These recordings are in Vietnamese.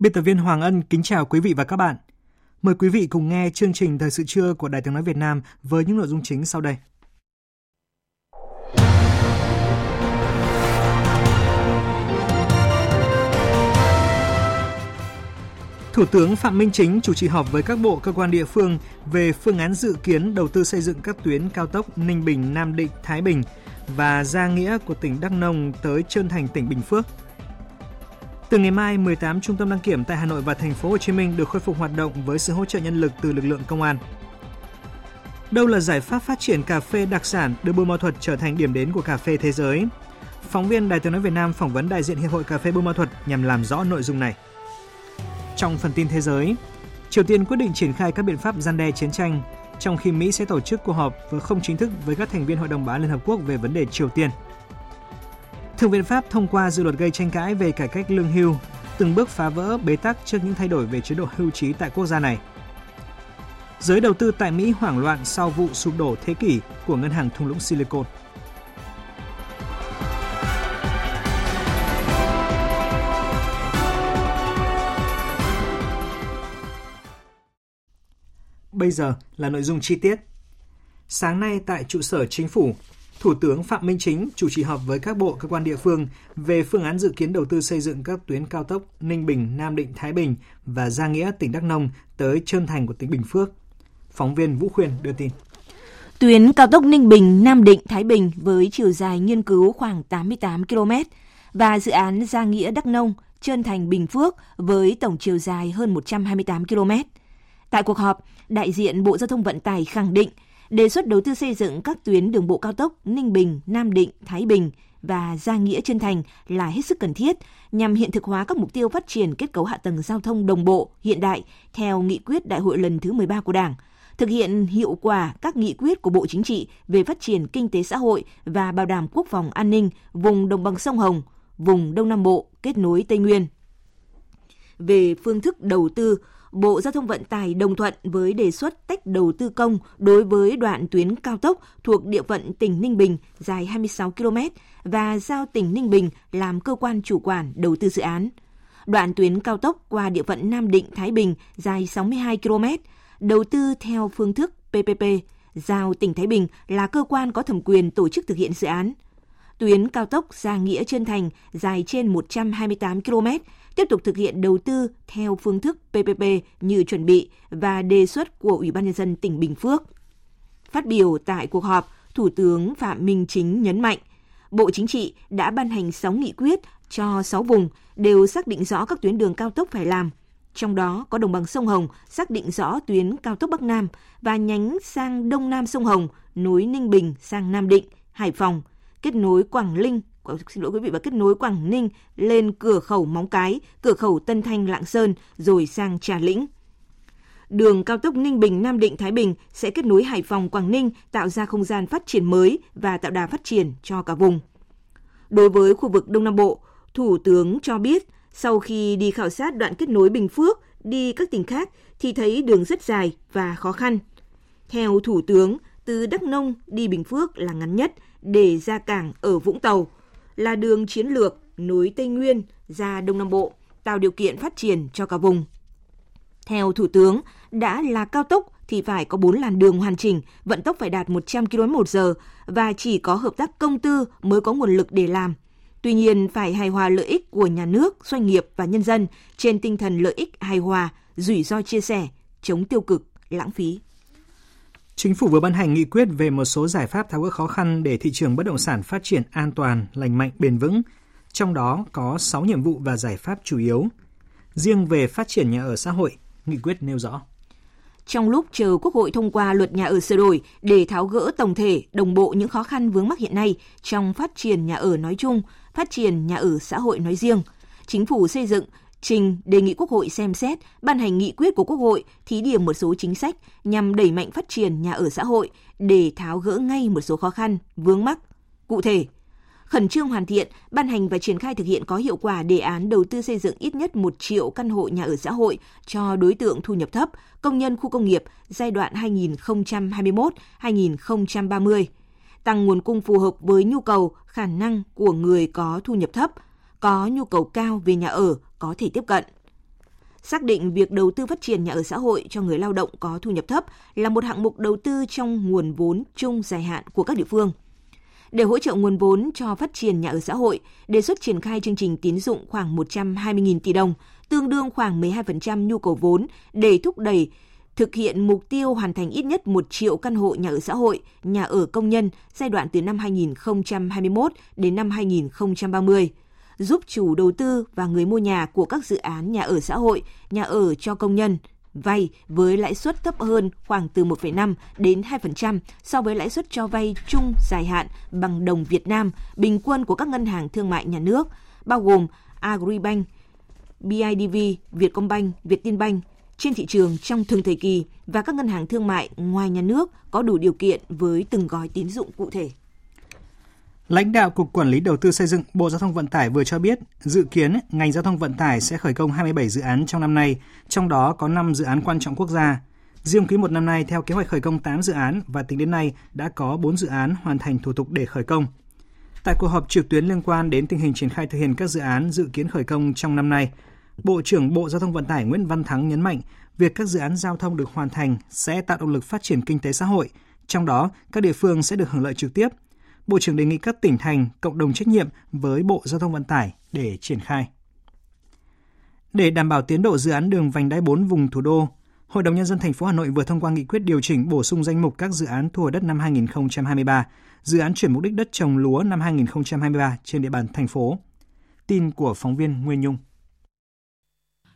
Biên tập viên Hoàng Ân kính chào quý vị và các bạn. Mời quý vị cùng nghe chương trình Thời sự trưa của Đài tiếng nói Việt Nam với những nội dung chính sau đây. Thủ tướng Phạm Minh Chính chủ trì họp với các bộ cơ quan địa phương về phương án dự kiến đầu tư xây dựng các tuyến cao tốc Ninh Bình, Nam Định, Thái Bình và Gia Nghĩa của tỉnh Đắk Nông tới Trơn Thành, tỉnh Bình Phước – từ ngày mai, 18 trung tâm đăng kiểm tại Hà Nội và thành phố Hồ Chí Minh được khôi phục hoạt động với sự hỗ trợ nhân lực từ lực lượng công an. Đâu là giải pháp phát triển cà phê đặc sản đưa Buôn Ma Thuật trở thành điểm đến của cà phê thế giới? Phóng viên Đài Tiếng nói Việt Nam phỏng vấn đại diện Hiệp hội Cà phê Buôn Ma Thuật nhằm làm rõ nội dung này. Trong phần tin thế giới, Triều Tiên quyết định triển khai các biện pháp gian đe chiến tranh, trong khi Mỹ sẽ tổ chức cuộc họp với không chính thức với các thành viên Hội đồng Bảo an Liên Hợp Quốc về vấn đề Triều Tiên – Thượng viện Pháp thông qua dự luật gây tranh cãi về cải cách lương hưu, từng bước phá vỡ bế tắc trước những thay đổi về chế độ hưu trí tại quốc gia này. Giới đầu tư tại Mỹ hoảng loạn sau vụ sụp đổ thế kỷ của ngân hàng thung lũng Silicon. Bây giờ là nội dung chi tiết. Sáng nay tại trụ sở chính phủ, Thủ tướng Phạm Minh Chính chủ trì họp với các bộ cơ quan địa phương về phương án dự kiến đầu tư xây dựng các tuyến cao tốc Ninh Bình, Nam Định, Thái Bình và Gia Nghĩa, tỉnh Đắk Nông tới Trơn Thành của tỉnh Bình Phước. Phóng viên Vũ Khuyên đưa tin. Tuyến cao tốc Ninh Bình, Nam Định, Thái Bình với chiều dài nghiên cứu khoảng 88 km và dự án Gia Nghĩa Đắk Nông, Trơn Thành Bình Phước với tổng chiều dài hơn 128 km. Tại cuộc họp, đại diện Bộ Giao thông Vận tải khẳng định đề xuất đầu tư xây dựng các tuyến đường bộ cao tốc Ninh Bình, Nam Định, Thái Bình và Gia Nghĩa Trân Thành là hết sức cần thiết nhằm hiện thực hóa các mục tiêu phát triển kết cấu hạ tầng giao thông đồng bộ, hiện đại theo nghị quyết đại hội lần thứ 13 của Đảng, thực hiện hiệu quả các nghị quyết của Bộ Chính trị về phát triển kinh tế xã hội và bảo đảm quốc phòng an ninh vùng đồng bằng sông Hồng, vùng Đông Nam Bộ kết nối Tây Nguyên. Về phương thức đầu tư, Bộ Giao thông Vận tải đồng thuận với đề xuất tách đầu tư công đối với đoạn tuyến cao tốc thuộc địa phận tỉnh Ninh Bình dài 26 km và giao tỉnh Ninh Bình làm cơ quan chủ quản đầu tư dự án. Đoạn tuyến cao tốc qua địa phận Nam Định Thái Bình dài 62 km, đầu tư theo phương thức PPP, giao tỉnh Thái Bình là cơ quan có thẩm quyền tổ chức thực hiện dự án. Tuyến cao tốc Gia Nghĩa Trân Thành dài trên 128 km tiếp tục thực hiện đầu tư theo phương thức PPP như chuẩn bị và đề xuất của Ủy ban nhân dân tỉnh Bình Phước. Phát biểu tại cuộc họp, Thủ tướng Phạm Minh Chính nhấn mạnh, Bộ Chính trị đã ban hành 6 nghị quyết cho 6 vùng đều xác định rõ các tuyến đường cao tốc phải làm. Trong đó có đồng bằng sông Hồng xác định rõ tuyến cao tốc Bắc Nam và nhánh sang Đông Nam sông Hồng nối Ninh Bình sang Nam Định, Hải Phòng, kết nối Quảng Linh, xin lỗi quý vị và kết nối Quảng Ninh lên cửa khẩu Móng Cái, cửa khẩu Tân Thanh Lạng Sơn rồi sang Trà Lĩnh. Đường cao tốc Ninh Bình Nam Định Thái Bình sẽ kết nối Hải Phòng Quảng Ninh tạo ra không gian phát triển mới và tạo đà phát triển cho cả vùng. Đối với khu vực Đông Nam Bộ, Thủ tướng cho biết sau khi đi khảo sát đoạn kết nối Bình Phước đi các tỉnh khác thì thấy đường rất dài và khó khăn. Theo Thủ tướng, từ Đắk Nông đi Bình Phước là ngắn nhất để ra cảng ở Vũng Tàu – là đường chiến lược nối Tây Nguyên ra Đông Nam Bộ, tạo điều kiện phát triển cho cả vùng. Theo Thủ tướng, đã là cao tốc thì phải có 4 làn đường hoàn chỉnh, vận tốc phải đạt 100 km một giờ và chỉ có hợp tác công tư mới có nguồn lực để làm. Tuy nhiên, phải hài hòa lợi ích của nhà nước, doanh nghiệp và nhân dân trên tinh thần lợi ích hài hòa, rủi ro chia sẻ, chống tiêu cực, lãng phí. Chính phủ vừa ban hành nghị quyết về một số giải pháp tháo gỡ khó khăn để thị trường bất động sản phát triển an toàn, lành mạnh, bền vững. Trong đó có 6 nhiệm vụ và giải pháp chủ yếu. Riêng về phát triển nhà ở xã hội, nghị quyết nêu rõ. Trong lúc chờ Quốc hội thông qua luật nhà ở sửa đổi để tháo gỡ tổng thể, đồng bộ những khó khăn vướng mắc hiện nay trong phát triển nhà ở nói chung, phát triển nhà ở xã hội nói riêng, chính phủ xây dựng trình đề nghị Quốc hội xem xét ban hành nghị quyết của Quốc hội thí điểm một số chính sách nhằm đẩy mạnh phát triển nhà ở xã hội để tháo gỡ ngay một số khó khăn, vướng mắc. Cụ thể, khẩn trương hoàn thiện, ban hành và triển khai thực hiện có hiệu quả đề án đầu tư xây dựng ít nhất 1 triệu căn hộ nhà ở xã hội cho đối tượng thu nhập thấp, công nhân khu công nghiệp giai đoạn 2021-2030, tăng nguồn cung phù hợp với nhu cầu, khả năng của người có thu nhập thấp, có nhu cầu cao về nhà ở có thể tiếp cận. Xác định việc đầu tư phát triển nhà ở xã hội cho người lao động có thu nhập thấp là một hạng mục đầu tư trong nguồn vốn chung dài hạn của các địa phương. Để hỗ trợ nguồn vốn cho phát triển nhà ở xã hội, đề xuất triển khai chương trình tín dụng khoảng 120.000 tỷ đồng, tương đương khoảng 12% nhu cầu vốn để thúc đẩy thực hiện mục tiêu hoàn thành ít nhất 1 triệu căn hộ nhà ở xã hội, nhà ở công nhân giai đoạn từ năm 2021 đến năm 2030 giúp chủ đầu tư và người mua nhà của các dự án nhà ở xã hội, nhà ở cho công nhân vay với lãi suất thấp hơn khoảng từ 1,5 đến 2% so với lãi suất cho vay chung dài hạn bằng đồng Việt Nam bình quân của các ngân hàng thương mại nhà nước, bao gồm Agribank, BIDV, Vietcombank, Vietinbank trên thị trường trong thường thời kỳ và các ngân hàng thương mại ngoài nhà nước có đủ điều kiện với từng gói tín dụng cụ thể. Lãnh đạo Cục Quản lý Đầu tư xây dựng Bộ Giao thông Vận tải vừa cho biết, dự kiến ngành giao thông vận tải sẽ khởi công 27 dự án trong năm nay, trong đó có 5 dự án quan trọng quốc gia. Riêng quý một năm nay, theo kế hoạch khởi công 8 dự án và tính đến nay đã có 4 dự án hoàn thành thủ tục để khởi công. Tại cuộc họp trực tuyến liên quan đến tình hình triển khai thực hiện các dự án dự kiến khởi công trong năm nay, Bộ trưởng Bộ Giao thông Vận tải Nguyễn Văn Thắng nhấn mạnh, việc các dự án giao thông được hoàn thành sẽ tạo động lực phát triển kinh tế xã hội, trong đó các địa phương sẽ được hưởng lợi trực tiếp – Bộ trưởng đề nghị các tỉnh thành cộng đồng trách nhiệm với Bộ Giao thông Vận tải để triển khai. Để đảm bảo tiến độ dự án đường vành đai 4 vùng thủ đô, Hội đồng nhân dân thành phố Hà Nội vừa thông qua nghị quyết điều chỉnh bổ sung danh mục các dự án thu hồi đất năm 2023, dự án chuyển mục đích đất trồng lúa năm 2023 trên địa bàn thành phố. Tin của phóng viên Nguyên Nhung.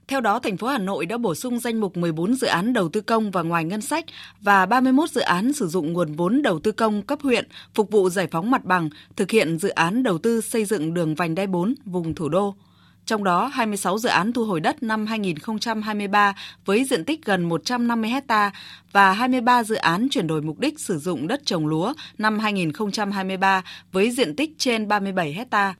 Theo đó, thành phố Hà Nội đã bổ sung danh mục 14 dự án đầu tư công và ngoài ngân sách và 31 dự án sử dụng nguồn vốn đầu tư công cấp huyện phục vụ giải phóng mặt bằng, thực hiện dự án đầu tư xây dựng đường vành đai 4 vùng thủ đô. Trong đó, 26 dự án thu hồi đất năm 2023 với diện tích gần 150 ha và 23 dự án chuyển đổi mục đích sử dụng đất trồng lúa năm 2023 với diện tích trên 37 hectare.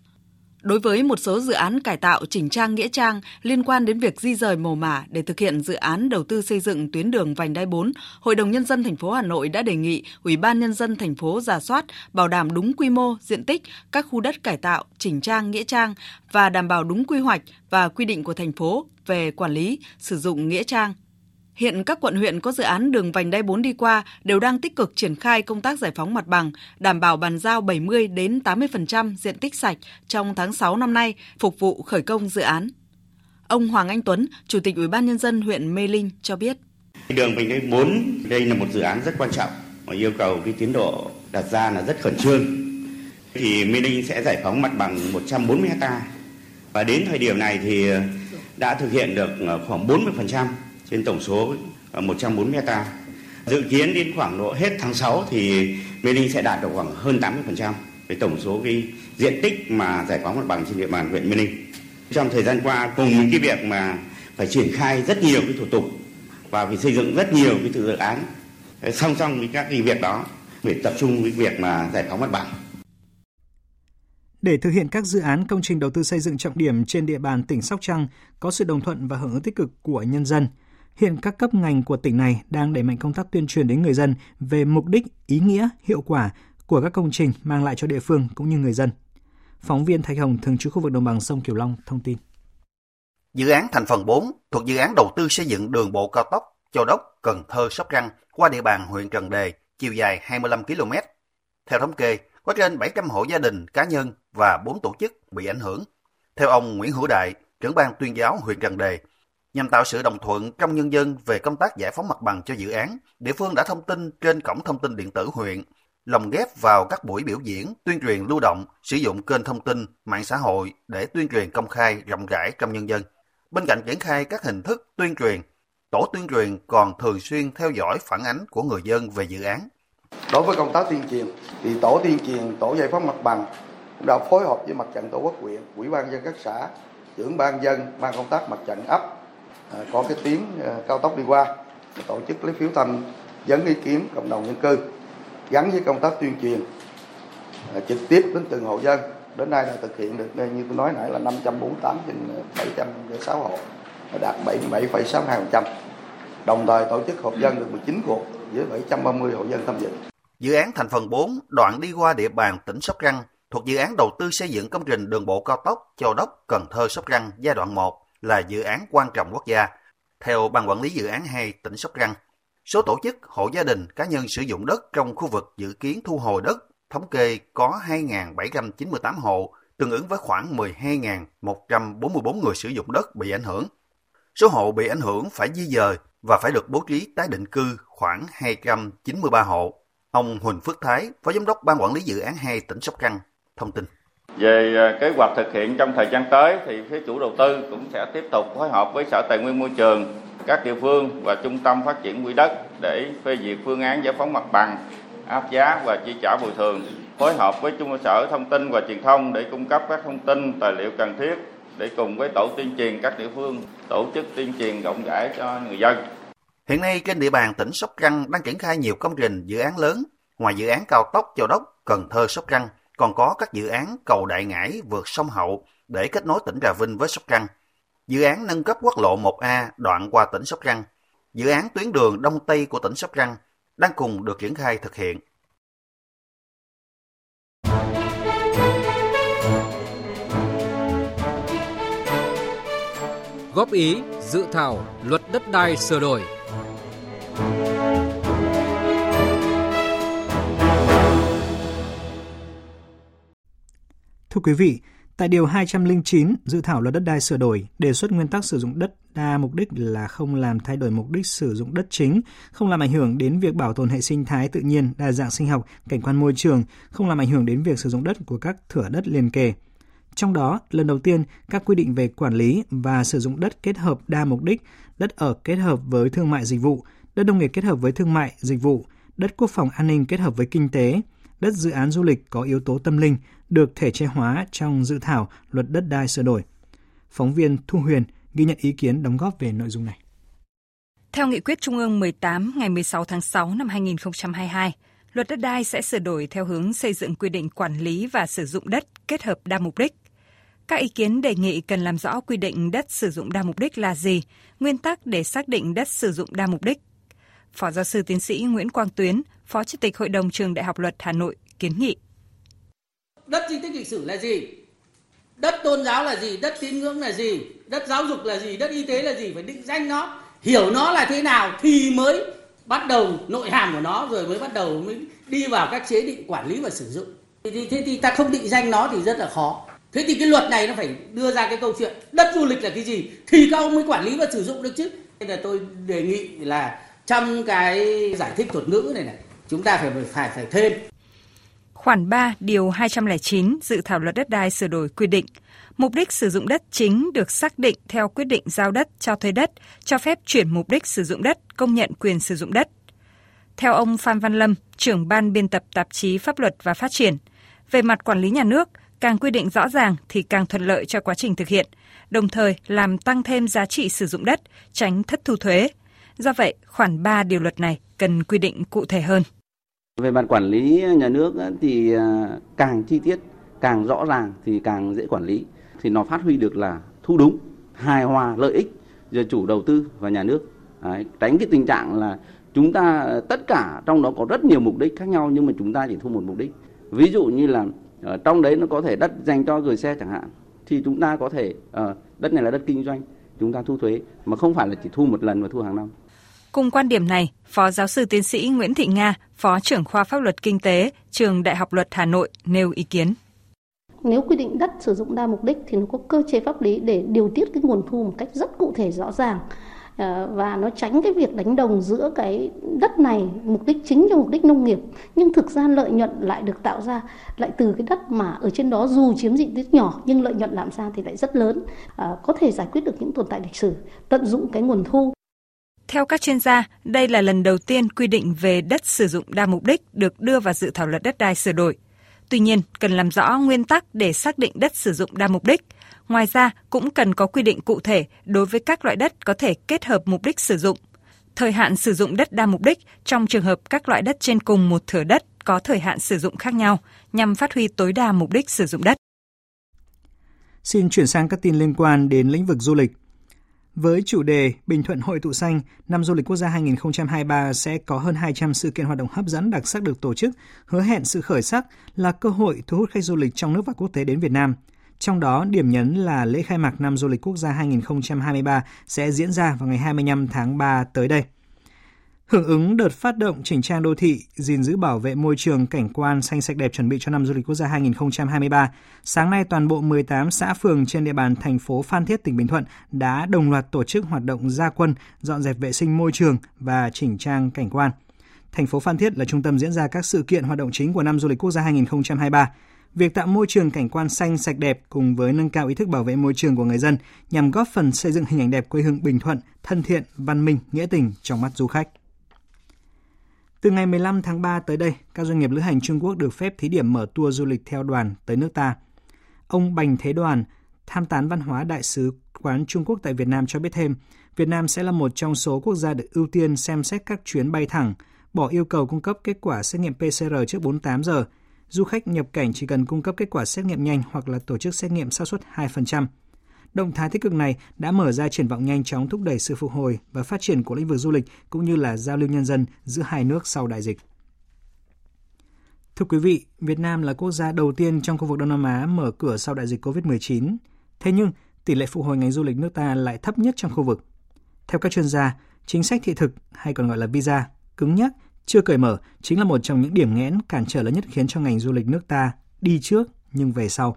Đối với một số dự án cải tạo chỉnh trang nghĩa trang liên quan đến việc di rời mồ mả để thực hiện dự án đầu tư xây dựng tuyến đường vành đai 4, Hội đồng nhân dân thành phố Hà Nội đã đề nghị Ủy ban nhân dân thành phố giả soát bảo đảm đúng quy mô, diện tích các khu đất cải tạo, chỉnh trang nghĩa trang và đảm bảo đúng quy hoạch và quy định của thành phố về quản lý sử dụng nghĩa trang. Hiện các quận huyện có dự án đường vành đai 4 đi qua đều đang tích cực triển khai công tác giải phóng mặt bằng, đảm bảo bàn giao 70 đến 80% diện tích sạch trong tháng 6 năm nay phục vụ khởi công dự án. Ông Hoàng Anh Tuấn, Chủ tịch Ủy ban nhân dân huyện Mê Linh cho biết: Đường vành đai 4 đây là một dự án rất quan trọng và yêu cầu cái tiến độ đặt ra là rất khẩn trương. Thì Mê Linh sẽ giải phóng mặt bằng 140 ha và đến thời điểm này thì đã thực hiện được khoảng 40% trên tổng số 140 hecta. Dự kiến đến khoảng độ hết tháng 6 thì Mê Linh sẽ đạt được khoảng hơn 80% về tổng số cái diện tích mà giải phóng mặt bằng trên địa bàn huyện Mê Linh. Trong thời gian qua, cùng với cái việc mà phải triển khai rất nhiều cái thủ tục và phải xây dựng rất nhiều cái dự án song song với các cái việc đó để tập trung với việc mà giải phóng mặt bằng. Để thực hiện các dự án công trình đầu tư xây dựng trọng điểm trên địa bàn tỉnh Sóc Trăng, có sự đồng thuận và hưởng ứng tích cực của nhân dân – Hiện các cấp ngành của tỉnh này đang đẩy mạnh công tác tuyên truyền đến người dân về mục đích, ý nghĩa, hiệu quả của các công trình mang lại cho địa phương cũng như người dân. Phóng viên Thạch Hồng thường trú khu vực đồng bằng sông Kiều Long thông tin. Dự án thành phần 4 thuộc dự án đầu tư xây dựng đường bộ cao tốc Châu Đốc, Cần Thơ, Sóc Trăng qua địa bàn huyện Trần Đề, chiều dài 25 km. Theo thống kê, có trên 700 hộ gia đình, cá nhân và 4 tổ chức bị ảnh hưởng. Theo ông Nguyễn Hữu Đại, trưởng ban tuyên giáo huyện Trần Đề, Nhằm tạo sự đồng thuận trong nhân dân về công tác giải phóng mặt bằng cho dự án, địa phương đã thông tin trên cổng thông tin điện tử huyện, lồng ghép vào các buổi biểu diễn, tuyên truyền lưu động, sử dụng kênh thông tin, mạng xã hội để tuyên truyền công khai rộng rãi trong nhân dân. Bên cạnh triển khai các hình thức tuyên truyền, tổ tuyên truyền còn thường xuyên theo dõi phản ánh của người dân về dự án. Đối với công tác tuyên truyền, thì tổ tuyên truyền, tổ giải phóng mặt bằng cũng đã phối hợp với mặt trận tổ quốc huyện, ủy ban dân các xã, trưởng ban dân, ban công tác mặt trận ấp À, có cái tuyến à, cao tốc đi qua, tổ chức lấy phiếu thăm dẫn ý kiến cộng đồng dân cư gắn với công tác tuyên truyền à, trực tiếp đến từng hộ dân đến nay đã thực hiện được như tôi nói nãy là 548 trên 706 hộ đạt 77,62%. Đồng thời tổ chức họp dân được 19 cuộc với 730 hộ dân tham dự. Dự án thành phần 4 đoạn đi qua địa bàn tỉnh Sóc Trăng thuộc dự án đầu tư xây dựng công trình đường bộ cao tốc Châu Đốc Cần Thơ Sóc Trăng giai đoạn 1 là dự án quan trọng quốc gia. Theo ban quản lý dự án 2 tỉnh Sóc Trăng, số tổ chức, hộ gia đình, cá nhân sử dụng đất trong khu vực dự kiến thu hồi đất thống kê có 2.798 hộ, tương ứng với khoảng 12.144 người sử dụng đất bị ảnh hưởng. Số hộ bị ảnh hưởng phải di dời và phải được bố trí tái định cư khoảng 293 hộ. Ông Huỳnh Phước Thái, Phó Giám đốc Ban Quản lý Dự án 2 tỉnh Sóc Trăng, thông tin. Về à, kế hoạch thực hiện trong thời gian tới thì phía chủ đầu tư cũng sẽ tiếp tục phối hợp với Sở Tài nguyên Môi trường, các địa phương và Trung tâm Phát triển Quỹ đất để phê duyệt phương án giải phóng mặt bằng, áp giá và chi trả bồi thường, phối hợp với Trung sở Thông tin và Truyền thông để cung cấp các thông tin, tài liệu cần thiết để cùng với tổ tuyên truyền các địa phương tổ chức tuyên truyền rộng rãi cho người dân. Hiện nay trên địa bàn tỉnh Sóc Trăng đang triển khai nhiều công trình dự án lớn. Ngoài dự án cao tốc Châu Đốc, Cần Thơ, Sóc Trăng, còn có các dự án cầu Đại Ngãi vượt sông Hậu để kết nối tỉnh Trà Vinh với Sóc Trăng. Dự án nâng cấp quốc lộ 1A đoạn qua tỉnh Sóc Trăng. Dự án tuyến đường Đông Tây của tỉnh Sóc Trăng đang cùng được triển khai thực hiện. Góp ý dự thảo luật đất đai sửa đổi Thưa quý vị, tại Điều 209 dự thảo luật đất đai sửa đổi đề xuất nguyên tắc sử dụng đất đa mục đích là không làm thay đổi mục đích sử dụng đất chính, không làm ảnh hưởng đến việc bảo tồn hệ sinh thái tự nhiên, đa dạng sinh học, cảnh quan môi trường, không làm ảnh hưởng đến việc sử dụng đất của các thửa đất liền kề. Trong đó, lần đầu tiên, các quy định về quản lý và sử dụng đất kết hợp đa mục đích, đất ở kết hợp với thương mại dịch vụ, đất nông nghiệp kết hợp với thương mại dịch vụ, đất quốc phòng an ninh kết hợp với kinh tế, đất dự án du lịch có yếu tố tâm linh được thể chế hóa trong dự thảo luật đất đai sửa đổi. Phóng viên Thu Huyền ghi nhận ý kiến đóng góp về nội dung này. Theo nghị quyết Trung ương 18 ngày 16 tháng 6 năm 2022, luật đất đai sẽ sửa đổi theo hướng xây dựng quy định quản lý và sử dụng đất kết hợp đa mục đích. Các ý kiến đề nghị cần làm rõ quy định đất sử dụng đa mục đích là gì, nguyên tắc để xác định đất sử dụng đa mục đích. Phó giáo sư tiến sĩ Nguyễn Quang Tuyến, Phó Chủ tịch Hội đồng Trường Đại học Luật Hà Nội kiến nghị. Đất di tích lịch sử là gì? Đất tôn giáo là gì? Đất tín ngưỡng là gì? Đất giáo dục là gì? Đất y tế là gì? Phải định danh nó, hiểu nó là thế nào thì mới bắt đầu nội hàm của nó rồi mới bắt đầu mới đi vào các chế định quản lý và sử dụng. Thì, thế thì ta không định danh nó thì rất là khó. Thế thì cái luật này nó phải đưa ra cái câu chuyện đất du lịch là cái gì thì các ông mới quản lý và sử dụng được chứ. Nên là tôi đề nghị là trong cái giải thích thuật ngữ này này chúng ta phải phải phải thêm Khoản 3 điều 209 dự thảo luật đất đai sửa đổi quy định mục đích sử dụng đất chính được xác định theo quyết định giao đất cho thuê đất, cho phép chuyển mục đích sử dụng đất, công nhận quyền sử dụng đất. Theo ông Phan Văn Lâm, trưởng ban biên tập tạp chí Pháp luật và Phát triển, về mặt quản lý nhà nước, càng quy định rõ ràng thì càng thuận lợi cho quá trình thực hiện, đồng thời làm tăng thêm giá trị sử dụng đất, tránh thất thu thuế. Do vậy, khoản 3 điều luật này cần quy định cụ thể hơn. Về mặt quản lý nhà nước thì à, càng chi tiết, càng rõ ràng thì càng dễ quản lý. Thì nó phát huy được là thu đúng, hài hòa lợi ích giữa chủ đầu tư và nhà nước. Đấy, tránh cái tình trạng là chúng ta tất cả trong đó có rất nhiều mục đích khác nhau nhưng mà chúng ta chỉ thu một mục đích. Ví dụ như là ở trong đấy nó có thể đất dành cho gửi xe chẳng hạn thì chúng ta có thể uh, đất này là đất kinh doanh chúng ta thu thuế mà không phải là chỉ thu một lần và thu hàng năm. Cùng quan điểm này, Phó giáo sư tiến sĩ Nguyễn Thị Nga, Phó trưởng khoa pháp luật kinh tế, Trường Đại học Luật Hà Nội nêu ý kiến. Nếu quy định đất sử dụng đa mục đích thì nó có cơ chế pháp lý để điều tiết cái nguồn thu một cách rất cụ thể rõ ràng ờ, và nó tránh cái việc đánh đồng giữa cái đất này mục đích chính cho mục đích nông nghiệp nhưng thực ra lợi nhuận lại được tạo ra lại từ cái đất mà ở trên đó dù chiếm diện tích nhỏ nhưng lợi nhuận làm ra thì lại rất lớn à, có thể giải quyết được những tồn tại lịch sử tận dụng cái nguồn thu theo các chuyên gia, đây là lần đầu tiên quy định về đất sử dụng đa mục đích được đưa vào dự thảo luật đất đai sửa đổi. Tuy nhiên, cần làm rõ nguyên tắc để xác định đất sử dụng đa mục đích. Ngoài ra, cũng cần có quy định cụ thể đối với các loại đất có thể kết hợp mục đích sử dụng. Thời hạn sử dụng đất đa mục đích trong trường hợp các loại đất trên cùng một thửa đất có thời hạn sử dụng khác nhau nhằm phát huy tối đa mục đích sử dụng đất. Xin chuyển sang các tin liên quan đến lĩnh vực du lịch. Với chủ đề Bình Thuận Hội tụ xanh, năm du lịch quốc gia 2023 sẽ có hơn 200 sự kiện hoạt động hấp dẫn đặc sắc được tổ chức, hứa hẹn sự khởi sắc là cơ hội thu hút khách du lịch trong nước và quốc tế đến Việt Nam. Trong đó, điểm nhấn là lễ khai mạc năm du lịch quốc gia 2023 sẽ diễn ra vào ngày 25 tháng 3 tới đây. Hưởng ứng đợt phát động chỉnh trang đô thị, gìn giữ bảo vệ môi trường cảnh quan xanh sạch đẹp chuẩn bị cho năm du lịch quốc gia 2023, sáng nay toàn bộ 18 xã phường trên địa bàn thành phố Phan Thiết, tỉnh Bình Thuận đã đồng loạt tổ chức hoạt động gia quân, dọn dẹp vệ sinh môi trường và chỉnh trang cảnh quan. Thành phố Phan Thiết là trung tâm diễn ra các sự kiện hoạt động chính của năm du lịch quốc gia 2023 việc tạo môi trường cảnh quan xanh sạch đẹp cùng với nâng cao ý thức bảo vệ môi trường của người dân nhằm góp phần xây dựng hình ảnh đẹp quê hương Bình Thuận, thân thiện, văn minh, nghĩa tình trong mắt du khách. Từ ngày 15 tháng 3 tới đây, các doanh nghiệp lữ hành Trung Quốc được phép thí điểm mở tour du lịch theo đoàn tới nước ta. Ông Bành Thế Đoàn, tham tán văn hóa đại sứ quán Trung Quốc tại Việt Nam cho biết thêm, Việt Nam sẽ là một trong số quốc gia được ưu tiên xem xét các chuyến bay thẳng, bỏ yêu cầu cung cấp kết quả xét nghiệm PCR trước 48 giờ. Du khách nhập cảnh chỉ cần cung cấp kết quả xét nghiệm nhanh hoặc là tổ chức xét nghiệm xác suất 2%. Động thái tích cực này đã mở ra triển vọng nhanh chóng thúc đẩy sự phục hồi và phát triển của lĩnh vực du lịch cũng như là giao lưu nhân dân giữa hai nước sau đại dịch. Thưa quý vị, Việt Nam là quốc gia đầu tiên trong khu vực Đông Nam Á mở cửa sau đại dịch COVID-19. Thế nhưng, tỷ lệ phục hồi ngành du lịch nước ta lại thấp nhất trong khu vực. Theo các chuyên gia, chính sách thị thực hay còn gọi là visa cứng nhắc, chưa cởi mở chính là một trong những điểm nghẽn cản trở lớn nhất khiến cho ngành du lịch nước ta đi trước nhưng về sau.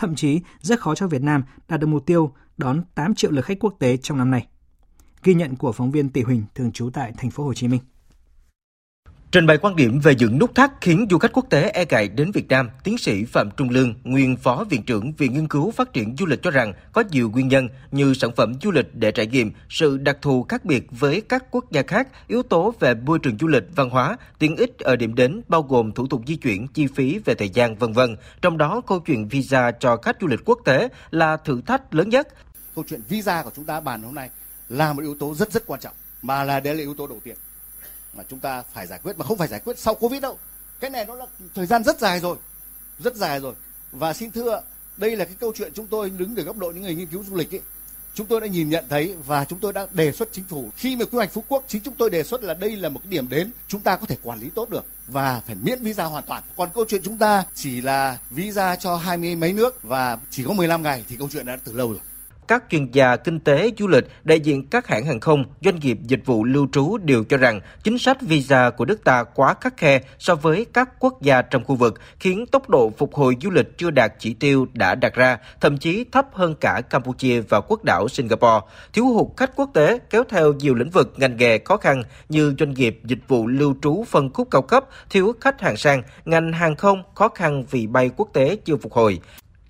Thậm chí rất khó cho Việt Nam đạt được mục tiêu đón 8 triệu lượt khách quốc tế trong năm nay. Ghi nhận của phóng viên Tỷ Huỳnh, thường trú tại thành phố Hồ Chí Minh. Trình bày quan điểm về những nút thắt khiến du khách quốc tế e ngại đến Việt Nam, tiến sĩ Phạm Trung Lương, nguyên phó viện trưởng Viện Nghiên cứu Phát triển Du lịch cho rằng có nhiều nguyên nhân như sản phẩm du lịch để trải nghiệm, sự đặc thù khác biệt với các quốc gia khác, yếu tố về môi trường du lịch, văn hóa, tiện ích ở điểm đến bao gồm thủ tục di chuyển, chi phí về thời gian vân vân. Trong đó câu chuyện visa cho khách du lịch quốc tế là thử thách lớn nhất. Câu chuyện visa của chúng ta bàn hôm nay là một yếu tố rất rất quan trọng mà là đây là yếu tố đầu tiên mà chúng ta phải giải quyết, mà không phải giải quyết sau covid đâu. Cái này nó là thời gian rất dài rồi, rất dài rồi. Và xin thưa, đây là cái câu chuyện chúng tôi đứng từ góc độ những người nghiên cứu du lịch ấy. Chúng tôi đã nhìn nhận thấy và chúng tôi đã đề xuất chính phủ. Khi mà quy hoạch phú quốc, chính chúng tôi đề xuất là đây là một cái điểm đến chúng ta có thể quản lý tốt được và phải miễn visa hoàn toàn. Còn câu chuyện chúng ta chỉ là visa cho hai mươi mấy nước và chỉ có 15 ngày thì câu chuyện đã từ lâu rồi các chuyên gia kinh tế du lịch, đại diện các hãng hàng không, doanh nghiệp dịch vụ lưu trú đều cho rằng chính sách visa của nước ta quá khắc khe so với các quốc gia trong khu vực, khiến tốc độ phục hồi du lịch chưa đạt chỉ tiêu đã đặt ra, thậm chí thấp hơn cả Campuchia và quốc đảo Singapore. Thiếu hụt khách quốc tế kéo theo nhiều lĩnh vực ngành nghề khó khăn như doanh nghiệp dịch vụ lưu trú phân khúc cao cấp, thiếu khách hàng sang, ngành hàng không khó khăn vì bay quốc tế chưa phục hồi.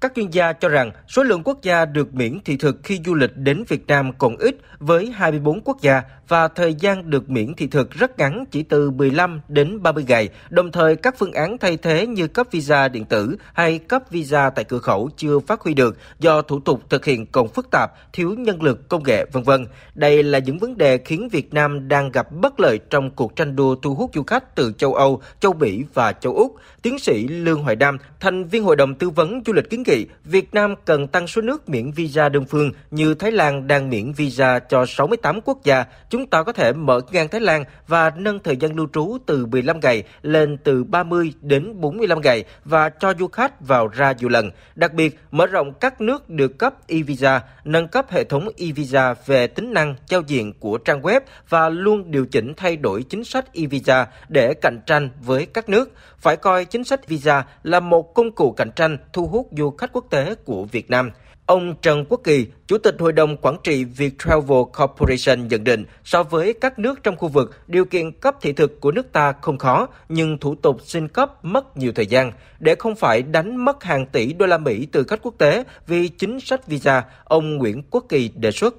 Các chuyên gia cho rằng số lượng quốc gia được miễn thị thực khi du lịch đến Việt Nam còn ít với 24 quốc gia và thời gian được miễn thị thực rất ngắn chỉ từ 15 đến 30 ngày. Đồng thời các phương án thay thế như cấp visa điện tử hay cấp visa tại cửa khẩu chưa phát huy được do thủ tục thực hiện còn phức tạp, thiếu nhân lực công nghệ vân vân. Đây là những vấn đề khiến Việt Nam đang gặp bất lợi trong cuộc tranh đua thu hút du khách từ châu Âu, châu Mỹ và châu Úc. Tiến sĩ Lương Hoài Nam, thành viên Hội đồng tư vấn du lịch kiến nghị Việt Nam cần tăng số nước miễn visa đơn phương như Thái Lan đang miễn visa cho 68 quốc gia. Chúng ta có thể mở ngang Thái Lan và nâng thời gian lưu trú từ 15 ngày lên từ 30 đến 45 ngày và cho du khách vào ra nhiều lần. Đặc biệt, mở rộng các nước được cấp e-visa, nâng cấp hệ thống e-visa về tính năng giao diện của trang web và luôn điều chỉnh thay đổi chính sách e-visa để cạnh tranh với các nước. Phải coi chính sách visa là một công cụ cạnh tranh thu hút du khách quốc tế của Việt Nam. Ông Trần Quốc Kỳ, Chủ tịch Hội đồng Quản trị Viettravel Corporation nhận định, so với các nước trong khu vực, điều kiện cấp thị thực của nước ta không khó, nhưng thủ tục xin cấp mất nhiều thời gian. Để không phải đánh mất hàng tỷ đô la Mỹ từ khách quốc tế vì chính sách visa, ông Nguyễn Quốc Kỳ đề xuất.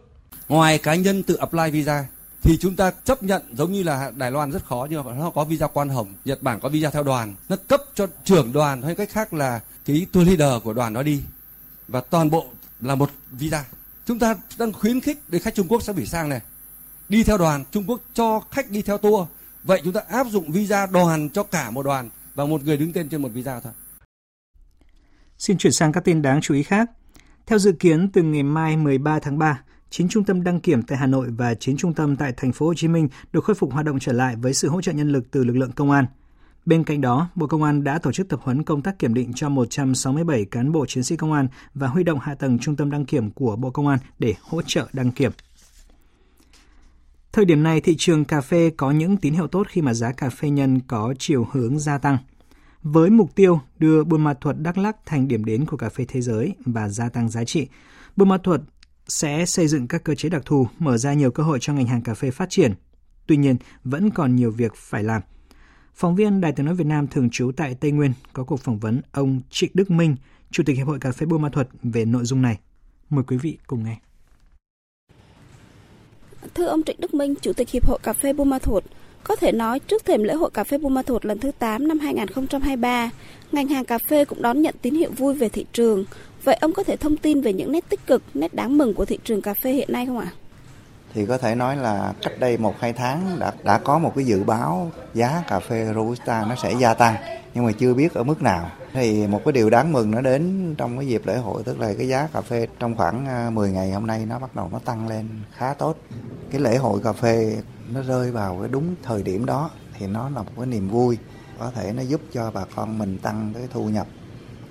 Ngoài cá nhân tự apply visa, thì chúng ta chấp nhận giống như là Đài Loan rất khó nhưng mà nó có visa quan hồng, Nhật Bản có visa theo đoàn, nó cấp cho trưởng đoàn hay cách khác là cái tour leader của đoàn đó đi và toàn bộ là một visa. Chúng ta đang khuyến khích để khách Trung Quốc sẽ bị sang này. Đi theo đoàn, Trung Quốc cho khách đi theo tour. Vậy chúng ta áp dụng visa đoàn cho cả một đoàn và một người đứng tên trên một visa thôi. Xin chuyển sang các tin đáng chú ý khác. Theo dự kiến từ ngày mai 13 tháng 3, 9 trung tâm đăng kiểm tại Hà Nội và 9 trung tâm tại thành phố Hồ Chí Minh được khôi phục hoạt động trở lại với sự hỗ trợ nhân lực từ lực lượng công an. Bên cạnh đó, Bộ Công an đã tổ chức tập huấn công tác kiểm định cho 167 cán bộ chiến sĩ công an và huy động hạ tầng trung tâm đăng kiểm của Bộ Công an để hỗ trợ đăng kiểm. Thời điểm này, thị trường cà phê có những tín hiệu tốt khi mà giá cà phê nhân có chiều hướng gia tăng. Với mục tiêu đưa Buôn Ma Thuột Đắk Lắk thành điểm đến của cà phê thế giới và gia tăng giá trị, Buôn Ma Thuột sẽ xây dựng các cơ chế đặc thù, mở ra nhiều cơ hội cho ngành hàng cà phê phát triển. Tuy nhiên, vẫn còn nhiều việc phải làm. Phóng viên Đài tiếng nói Việt Nam thường trú tại Tây Nguyên có cuộc phỏng vấn ông Trịnh Đức Minh, Chủ tịch Hiệp hội Cà phê Buôn Ma Thuột về nội dung này. Mời quý vị cùng nghe. Thưa ông Trịnh Đức Minh, Chủ tịch Hiệp hội Cà phê Buôn Ma Thuột, có thể nói trước thềm lễ hội cà phê Buôn Ma Thuột lần thứ 8 năm 2023, ngành hàng cà phê cũng đón nhận tín hiệu vui về thị trường. Vậy ông có thể thông tin về những nét tích cực, nét đáng mừng của thị trường cà phê hiện nay không ạ? Thì có thể nói là cách đây một hai tháng đã đã có một cái dự báo giá cà phê Robusta nó sẽ gia tăng nhưng mà chưa biết ở mức nào. Thì một cái điều đáng mừng nó đến trong cái dịp lễ hội tức là cái giá cà phê trong khoảng à, 10 ngày hôm nay nó bắt đầu nó tăng lên khá tốt. Cái lễ hội cà phê nó rơi vào cái đúng thời điểm đó thì nó là một cái niềm vui có thể nó giúp cho bà con mình tăng cái thu nhập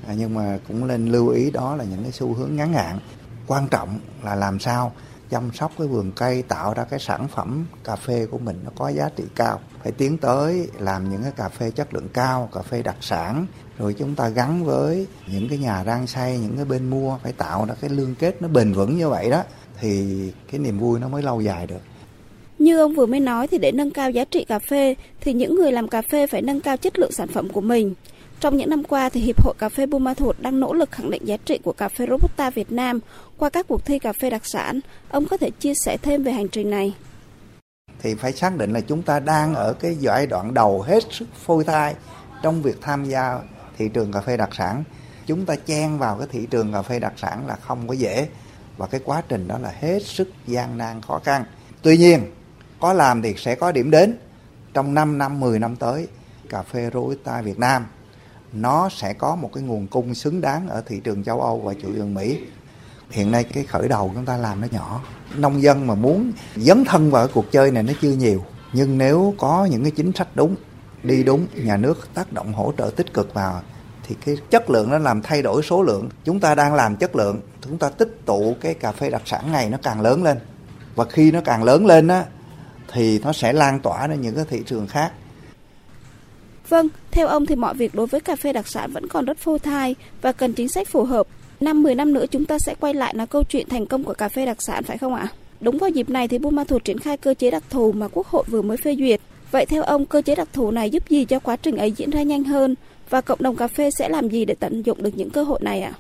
à, nhưng mà cũng nên lưu ý đó là những cái xu hướng ngắn hạn. Quan trọng là làm sao chăm sóc cái vườn cây tạo ra cái sản phẩm cà phê của mình nó có giá trị cao. Phải tiến tới làm những cái cà phê chất lượng cao cà phê đặc sản. Rồi chúng ta gắn với những cái nhà rang xay những cái bên mua phải tạo ra cái liên kết nó bền vững như vậy đó thì cái niềm vui nó mới lâu dài được. Như ông vừa mới nói thì để nâng cao giá trị cà phê thì những người làm cà phê phải nâng cao chất lượng sản phẩm của mình. Trong những năm qua thì Hiệp hội Cà phê Buôn Ma Thuột đang nỗ lực khẳng định giá trị của cà phê Robusta Việt Nam qua các cuộc thi cà phê đặc sản. Ông có thể chia sẻ thêm về hành trình này? Thì phải xác định là chúng ta đang ở cái giai đoạn đầu hết sức phôi thai trong việc tham gia thị trường cà phê đặc sản. Chúng ta chen vào cái thị trường cà phê đặc sản là không có dễ và cái quá trình đó là hết sức gian nan khó khăn. Tuy nhiên, có làm thì sẽ có điểm đến trong 5 năm 10 năm tới cà phê Robusta Việt Nam nó sẽ có một cái nguồn cung xứng đáng ở thị trường châu Âu và thị trường Mỹ. Hiện nay cái khởi đầu chúng ta làm nó nhỏ. Nông dân mà muốn dấn thân vào cái cuộc chơi này nó chưa nhiều. Nhưng nếu có những cái chính sách đúng, đi đúng, nhà nước tác động hỗ trợ tích cực vào, thì cái chất lượng nó làm thay đổi số lượng. Chúng ta đang làm chất lượng, chúng ta tích tụ cái cà phê đặc sản này nó càng lớn lên. Và khi nó càng lớn lên á, thì nó sẽ lan tỏa đến những cái thị trường khác. Vâng, theo ông thì mọi việc đối với cà phê đặc sản vẫn còn rất phô thai và cần chính sách phù hợp. Năm 10 năm nữa chúng ta sẽ quay lại nói câu chuyện thành công của cà phê đặc sản phải không ạ? Đúng vào dịp này thì Buôn Ma Thuột triển khai cơ chế đặc thù mà Quốc hội vừa mới phê duyệt. Vậy theo ông, cơ chế đặc thù này giúp gì cho quá trình ấy diễn ra nhanh hơn và cộng đồng cà phê sẽ làm gì để tận dụng được những cơ hội này ạ?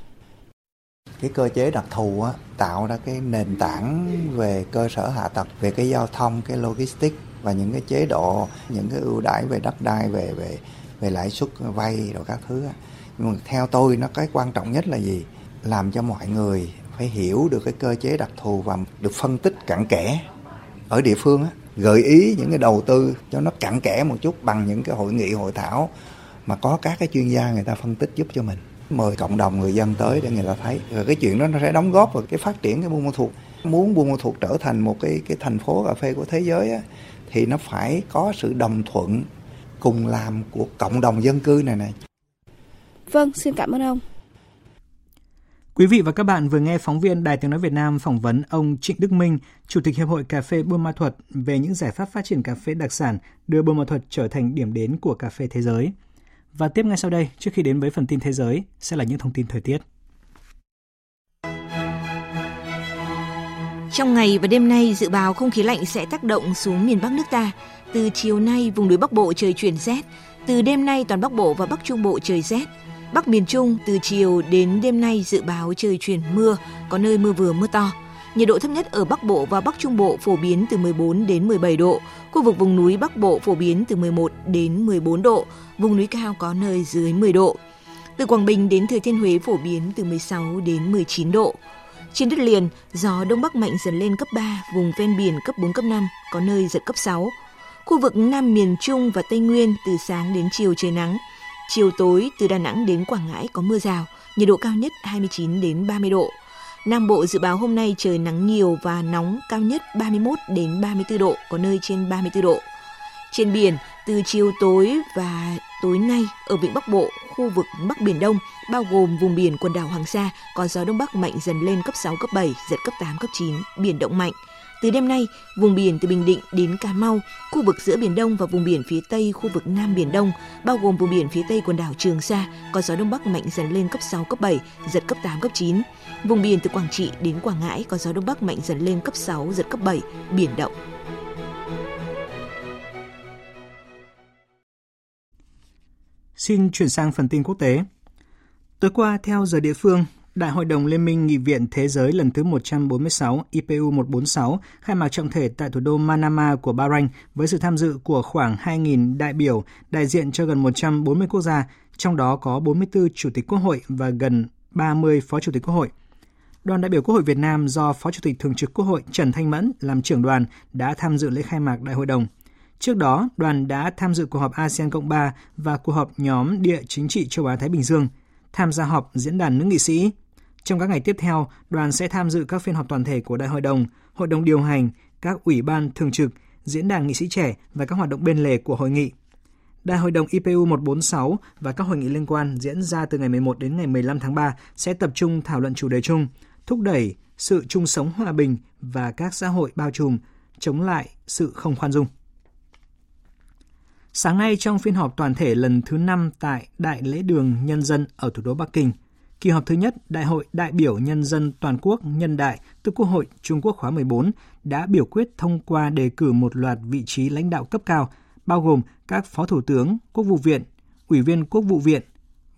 cái cơ chế đặc thù á, tạo ra cái nền tảng về cơ sở hạ tầng về cái giao thông cái logistics và những cái chế độ những cái ưu đãi về đất đai về về về lãi suất vay rồi các thứ nhưng mà theo tôi nó cái quan trọng nhất là gì? Làm cho mọi người phải hiểu được cái cơ chế đặc thù và được phân tích cặn kẽ ở địa phương á, gợi ý những cái đầu tư cho nó cặn kẽ một chút bằng những cái hội nghị hội thảo mà có các cái chuyên gia người ta phân tích giúp cho mình. Mời cộng đồng người dân tới để người ta thấy. Rồi cái chuyện đó nó sẽ đóng góp vào cái phát triển cái Buôn Ma Thuột. Muốn Buôn Ma Thuột trở thành một cái cái thành phố cà phê của thế giới á, thì nó phải có sự đồng thuận cùng làm của cộng đồng dân cư này này. Vâng, xin cảm ơn ông. Quý vị và các bạn vừa nghe phóng viên Đài Tiếng Nói Việt Nam phỏng vấn ông Trịnh Đức Minh, Chủ tịch Hiệp hội Cà phê Buôn Ma Thuật về những giải pháp phát triển cà phê đặc sản đưa Buôn Ma Thuật trở thành điểm đến của cà phê thế giới. Và tiếp ngay sau đây, trước khi đến với phần tin thế giới, sẽ là những thông tin thời tiết. Trong ngày và đêm nay, dự báo không khí lạnh sẽ tác động xuống miền Bắc nước ta. Từ chiều nay, vùng núi Bắc Bộ trời chuyển rét. Từ đêm nay, toàn Bắc Bộ và Bắc Trung Bộ trời rét. Bắc miền Trung, từ chiều đến đêm nay dự báo trời chuyển mưa, có nơi mưa vừa mưa to. Nhiệt độ thấp nhất ở Bắc Bộ và Bắc Trung Bộ phổ biến từ 14 đến 17 độ. Khu vực vùng núi Bắc Bộ phổ biến từ 11 đến 14 độ, vùng núi cao có nơi dưới 10 độ. Từ Quảng Bình đến Thừa Thiên Huế phổ biến từ 16 đến 19 độ. Trên đất liền, gió đông bắc mạnh dần lên cấp 3, vùng ven biển cấp 4 cấp 5, có nơi giật cấp 6. Khu vực Nam miền Trung và Tây Nguyên từ sáng đến chiều trời nắng. Chiều tối từ Đà Nẵng đến Quảng Ngãi có mưa rào, nhiệt độ cao nhất 29 đến 30 độ. Nam Bộ dự báo hôm nay trời nắng nhiều và nóng cao nhất 31 đến 34 độ, có nơi trên 34 độ. Trên biển, từ chiều tối và tối nay ở vịnh Bắc Bộ, khu vực Bắc Biển Đông, bao gồm vùng biển quần đảo Hoàng Sa, có gió Đông Bắc mạnh dần lên cấp 6, cấp 7, giật cấp 8, cấp 9, biển động mạnh. Từ đêm nay, vùng biển từ Bình Định đến Cà Mau, khu vực giữa Biển Đông và vùng biển phía Tây khu vực Nam Biển Đông, bao gồm vùng biển phía Tây quần đảo Trường Sa, có gió Đông Bắc mạnh dần lên cấp 6, cấp 7, giật cấp 8, cấp 9. Vùng biển từ Quảng Trị đến Quảng Ngãi có gió Đông Bắc mạnh dần lên cấp 6, giật cấp 7, biển động. Xin chuyển sang phần tin quốc tế. Tối qua, theo giờ địa phương, Đại hội đồng Liên minh Nghị viện Thế giới lần thứ 146 IPU 146 khai mạc trọng thể tại thủ đô Manama của Bahrain với sự tham dự của khoảng 2.000 đại biểu đại diện cho gần 140 quốc gia, trong đó có 44 chủ tịch quốc hội và gần 30 phó chủ tịch quốc hội. Đoàn đại biểu Quốc hội Việt Nam do Phó Chủ tịch Thường trực Quốc hội Trần Thanh Mẫn làm trưởng đoàn đã tham dự lễ khai mạc đại hội đồng. Trước đó, đoàn đã tham dự cuộc họp ASEAN Cộng 3 và cuộc họp nhóm địa chính trị châu Á-Thái Bình Dương, tham gia họp diễn đàn nữ nghị sĩ. Trong các ngày tiếp theo, đoàn sẽ tham dự các phiên họp toàn thể của Đại hội đồng, Hội đồng điều hành, các ủy ban thường trực, diễn đàn nghị sĩ trẻ và các hoạt động bên lề của hội nghị. Đại hội đồng IPU 146 và các hội nghị liên quan diễn ra từ ngày 11 đến ngày 15 tháng 3 sẽ tập trung thảo luận chủ đề chung, thúc đẩy sự chung sống hòa bình và các xã hội bao trùm, chống lại sự không khoan dung. Sáng nay trong phiên họp toàn thể lần thứ 5 tại Đại lễ đường Nhân dân ở thủ đô Bắc Kinh, kỳ họp thứ nhất Đại hội đại biểu Nhân dân toàn quốc nhân đại từ Quốc hội Trung Quốc khóa 14 đã biểu quyết thông qua đề cử một loạt vị trí lãnh đạo cấp cao, bao gồm các phó thủ tướng, quốc vụ viện, ủy viên quốc vụ viện,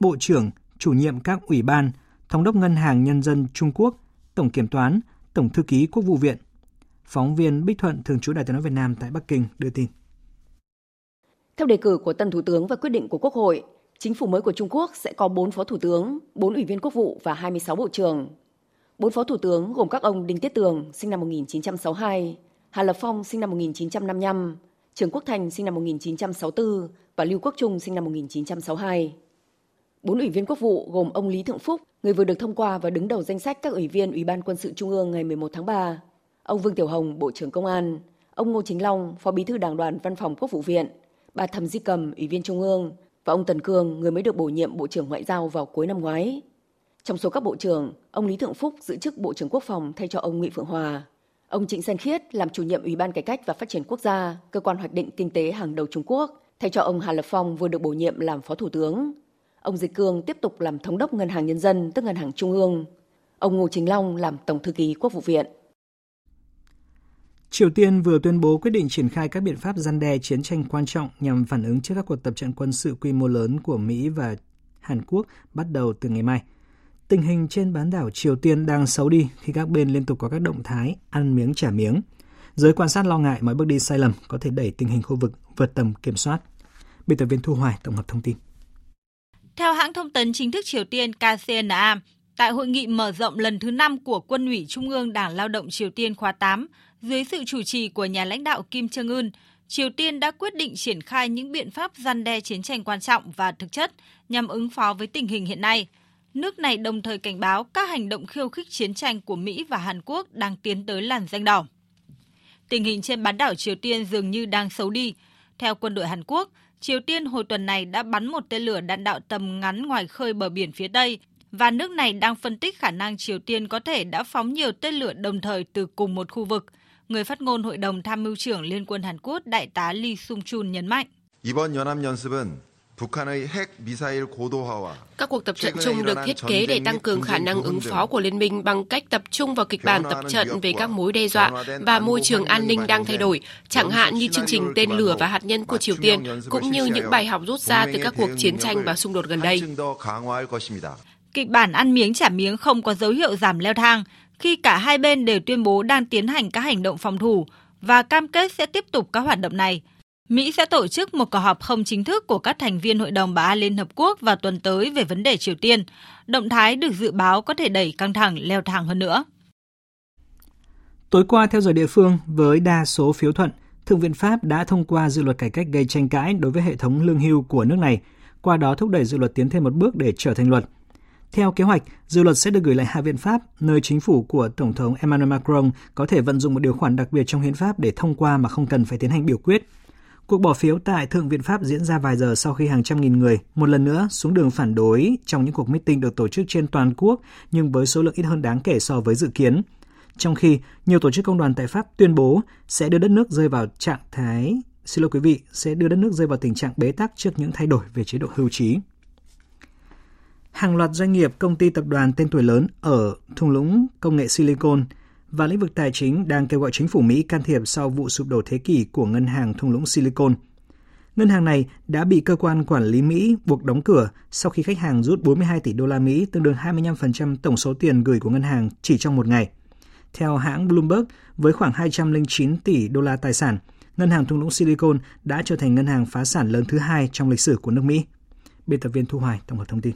bộ trưởng, chủ nhiệm các ủy ban, thống đốc ngân hàng nhân dân Trung Quốc, tổng kiểm toán, tổng thư ký quốc vụ viện. Phóng viên Bích Thuận thường trú Đại tiếng nói Việt Nam tại Bắc Kinh đưa tin. Theo đề cử của Tân Thủ tướng và quyết định của Quốc hội, chính phủ mới của Trung Quốc sẽ có 4 phó thủ tướng, 4 ủy viên quốc vụ và 26 bộ trưởng. 4 phó thủ tướng gồm các ông Đinh Tiết Tường, sinh năm 1962, Hà Lập Phong, sinh năm 1955, Trường Quốc Thành, sinh năm 1964 và Lưu Quốc Trung, sinh năm 1962. 4 ủy viên quốc vụ gồm ông Lý Thượng Phúc, người vừa được thông qua và đứng đầu danh sách các ủy viên Ủy ban Quân sự Trung ương ngày 11 tháng 3, ông Vương Tiểu Hồng, Bộ trưởng Công an, ông Ngô Chính Long, Phó Bí thư Đảng đoàn Văn phòng Quốc vụ viện, bà Thẩm Di Cầm, Ủy viên Trung ương và ông Tần Cương, người mới được bổ nhiệm Bộ trưởng Ngoại giao vào cuối năm ngoái. Trong số các bộ trưởng, ông Lý Thượng Phúc giữ chức Bộ trưởng Quốc phòng thay cho ông Nguyễn Phượng Hòa. Ông Trịnh Sen Khiết làm chủ nhiệm Ủy ban Cải cách và Phát triển Quốc gia, cơ quan hoạch định kinh tế hàng đầu Trung Quốc, thay cho ông Hà Lập Phong vừa được bổ nhiệm làm Phó Thủ tướng. Ông Dịch Cương tiếp tục làm Thống đốc Ngân hàng Nhân dân, tức Ngân hàng Trung ương. Ông Ngô Chính Long làm Tổng Thư ký Quốc vụ viện. Triều Tiên vừa tuyên bố quyết định triển khai các biện pháp gian đe chiến tranh quan trọng nhằm phản ứng trước các cuộc tập trận quân sự quy mô lớn của Mỹ và Hàn Quốc bắt đầu từ ngày mai. Tình hình trên bán đảo Triều Tiên đang xấu đi khi các bên liên tục có các động thái ăn miếng trả miếng. Giới quan sát lo ngại mọi bước đi sai lầm có thể đẩy tình hình khu vực vượt tầm kiểm soát. Biên tập viên Thu Hoài tổng hợp thông tin. Theo hãng thông tấn chính thức Triều Tiên KCNA, tại hội nghị mở rộng lần thứ 5 của Quân ủy Trung ương Đảng Lao động Triều Tiên khóa 8, dưới sự chủ trì của nhà lãnh đạo Kim Jong Un, Triều Tiên đã quyết định triển khai những biện pháp gian đe chiến tranh quan trọng và thực chất nhằm ứng phó với tình hình hiện nay. nước này đồng thời cảnh báo các hành động khiêu khích chiến tranh của Mỹ và Hàn Quốc đang tiến tới làn danh đỏ. Tình hình trên bán đảo Triều Tiên dường như đang xấu đi. Theo quân đội Hàn Quốc, Triều Tiên hồi tuần này đã bắn một tên lửa đạn đạo tầm ngắn ngoài khơi bờ biển phía Tây và nước này đang phân tích khả năng Triều Tiên có thể đã phóng nhiều tên lửa đồng thời từ cùng một khu vực người phát ngôn Hội đồng Tham mưu trưởng Liên quân Hàn Quốc Đại tá Lee Sung-chun nhấn mạnh. Các cuộc tập trận chung được thiết kế để tăng cường khả năng ứng phó của liên minh bằng cách tập trung vào kịch bản tập trận về các mối đe dọa và môi trường an ninh đang thay đổi, chẳng hạn như chương trình tên lửa và hạt nhân của Triều Tiên, cũng như những bài học rút ra từ các cuộc chiến tranh và xung đột gần đây. Kịch bản ăn miếng trả miếng không có dấu hiệu giảm leo thang, khi cả hai bên đều tuyên bố đang tiến hành các hành động phòng thủ và cam kết sẽ tiếp tục các hoạt động này. Mỹ sẽ tổ chức một cuộc họp không chính thức của các thành viên Hội đồng Bảo an Liên Hợp Quốc vào tuần tới về vấn đề Triều Tiên. Động thái được dự báo có thể đẩy căng thẳng leo thang hơn nữa. Tối qua, theo giờ địa phương, với đa số phiếu thuận, Thượng viện Pháp đã thông qua dự luật cải cách gây tranh cãi đối với hệ thống lương hưu của nước này, qua đó thúc đẩy dự luật tiến thêm một bước để trở thành luật. Theo kế hoạch, dự luật sẽ được gửi lại Hạ viện Pháp, nơi chính phủ của Tổng thống Emmanuel Macron có thể vận dụng một điều khoản đặc biệt trong hiến pháp để thông qua mà không cần phải tiến hành biểu quyết. Cuộc bỏ phiếu tại Thượng viện Pháp diễn ra vài giờ sau khi hàng trăm nghìn người một lần nữa xuống đường phản đối trong những cuộc meeting được tổ chức trên toàn quốc nhưng với số lượng ít hơn đáng kể so với dự kiến. Trong khi nhiều tổ chức công đoàn tại Pháp tuyên bố sẽ đưa đất nước rơi vào trạng thái xin lỗi quý vị, sẽ đưa đất nước rơi vào tình trạng bế tắc trước những thay đổi về chế độ hưu trí. Hàng loạt doanh nghiệp, công ty tập đoàn tên tuổi lớn ở thung lũng công nghệ Silicon – và lĩnh vực tài chính đang kêu gọi chính phủ Mỹ can thiệp sau vụ sụp đổ thế kỷ của ngân hàng thung lũng Silicon. Ngân hàng này đã bị cơ quan quản lý Mỹ buộc đóng cửa sau khi khách hàng rút 42 tỷ đô la Mỹ, tương đương 25% tổng số tiền gửi của ngân hàng chỉ trong một ngày. Theo hãng Bloomberg, với khoảng 209 tỷ đô la tài sản, ngân hàng thung lũng Silicon đã trở thành ngân hàng phá sản lớn thứ hai trong lịch sử của nước Mỹ. Biên tập viên Thu Hoài tổng hợp thông tin.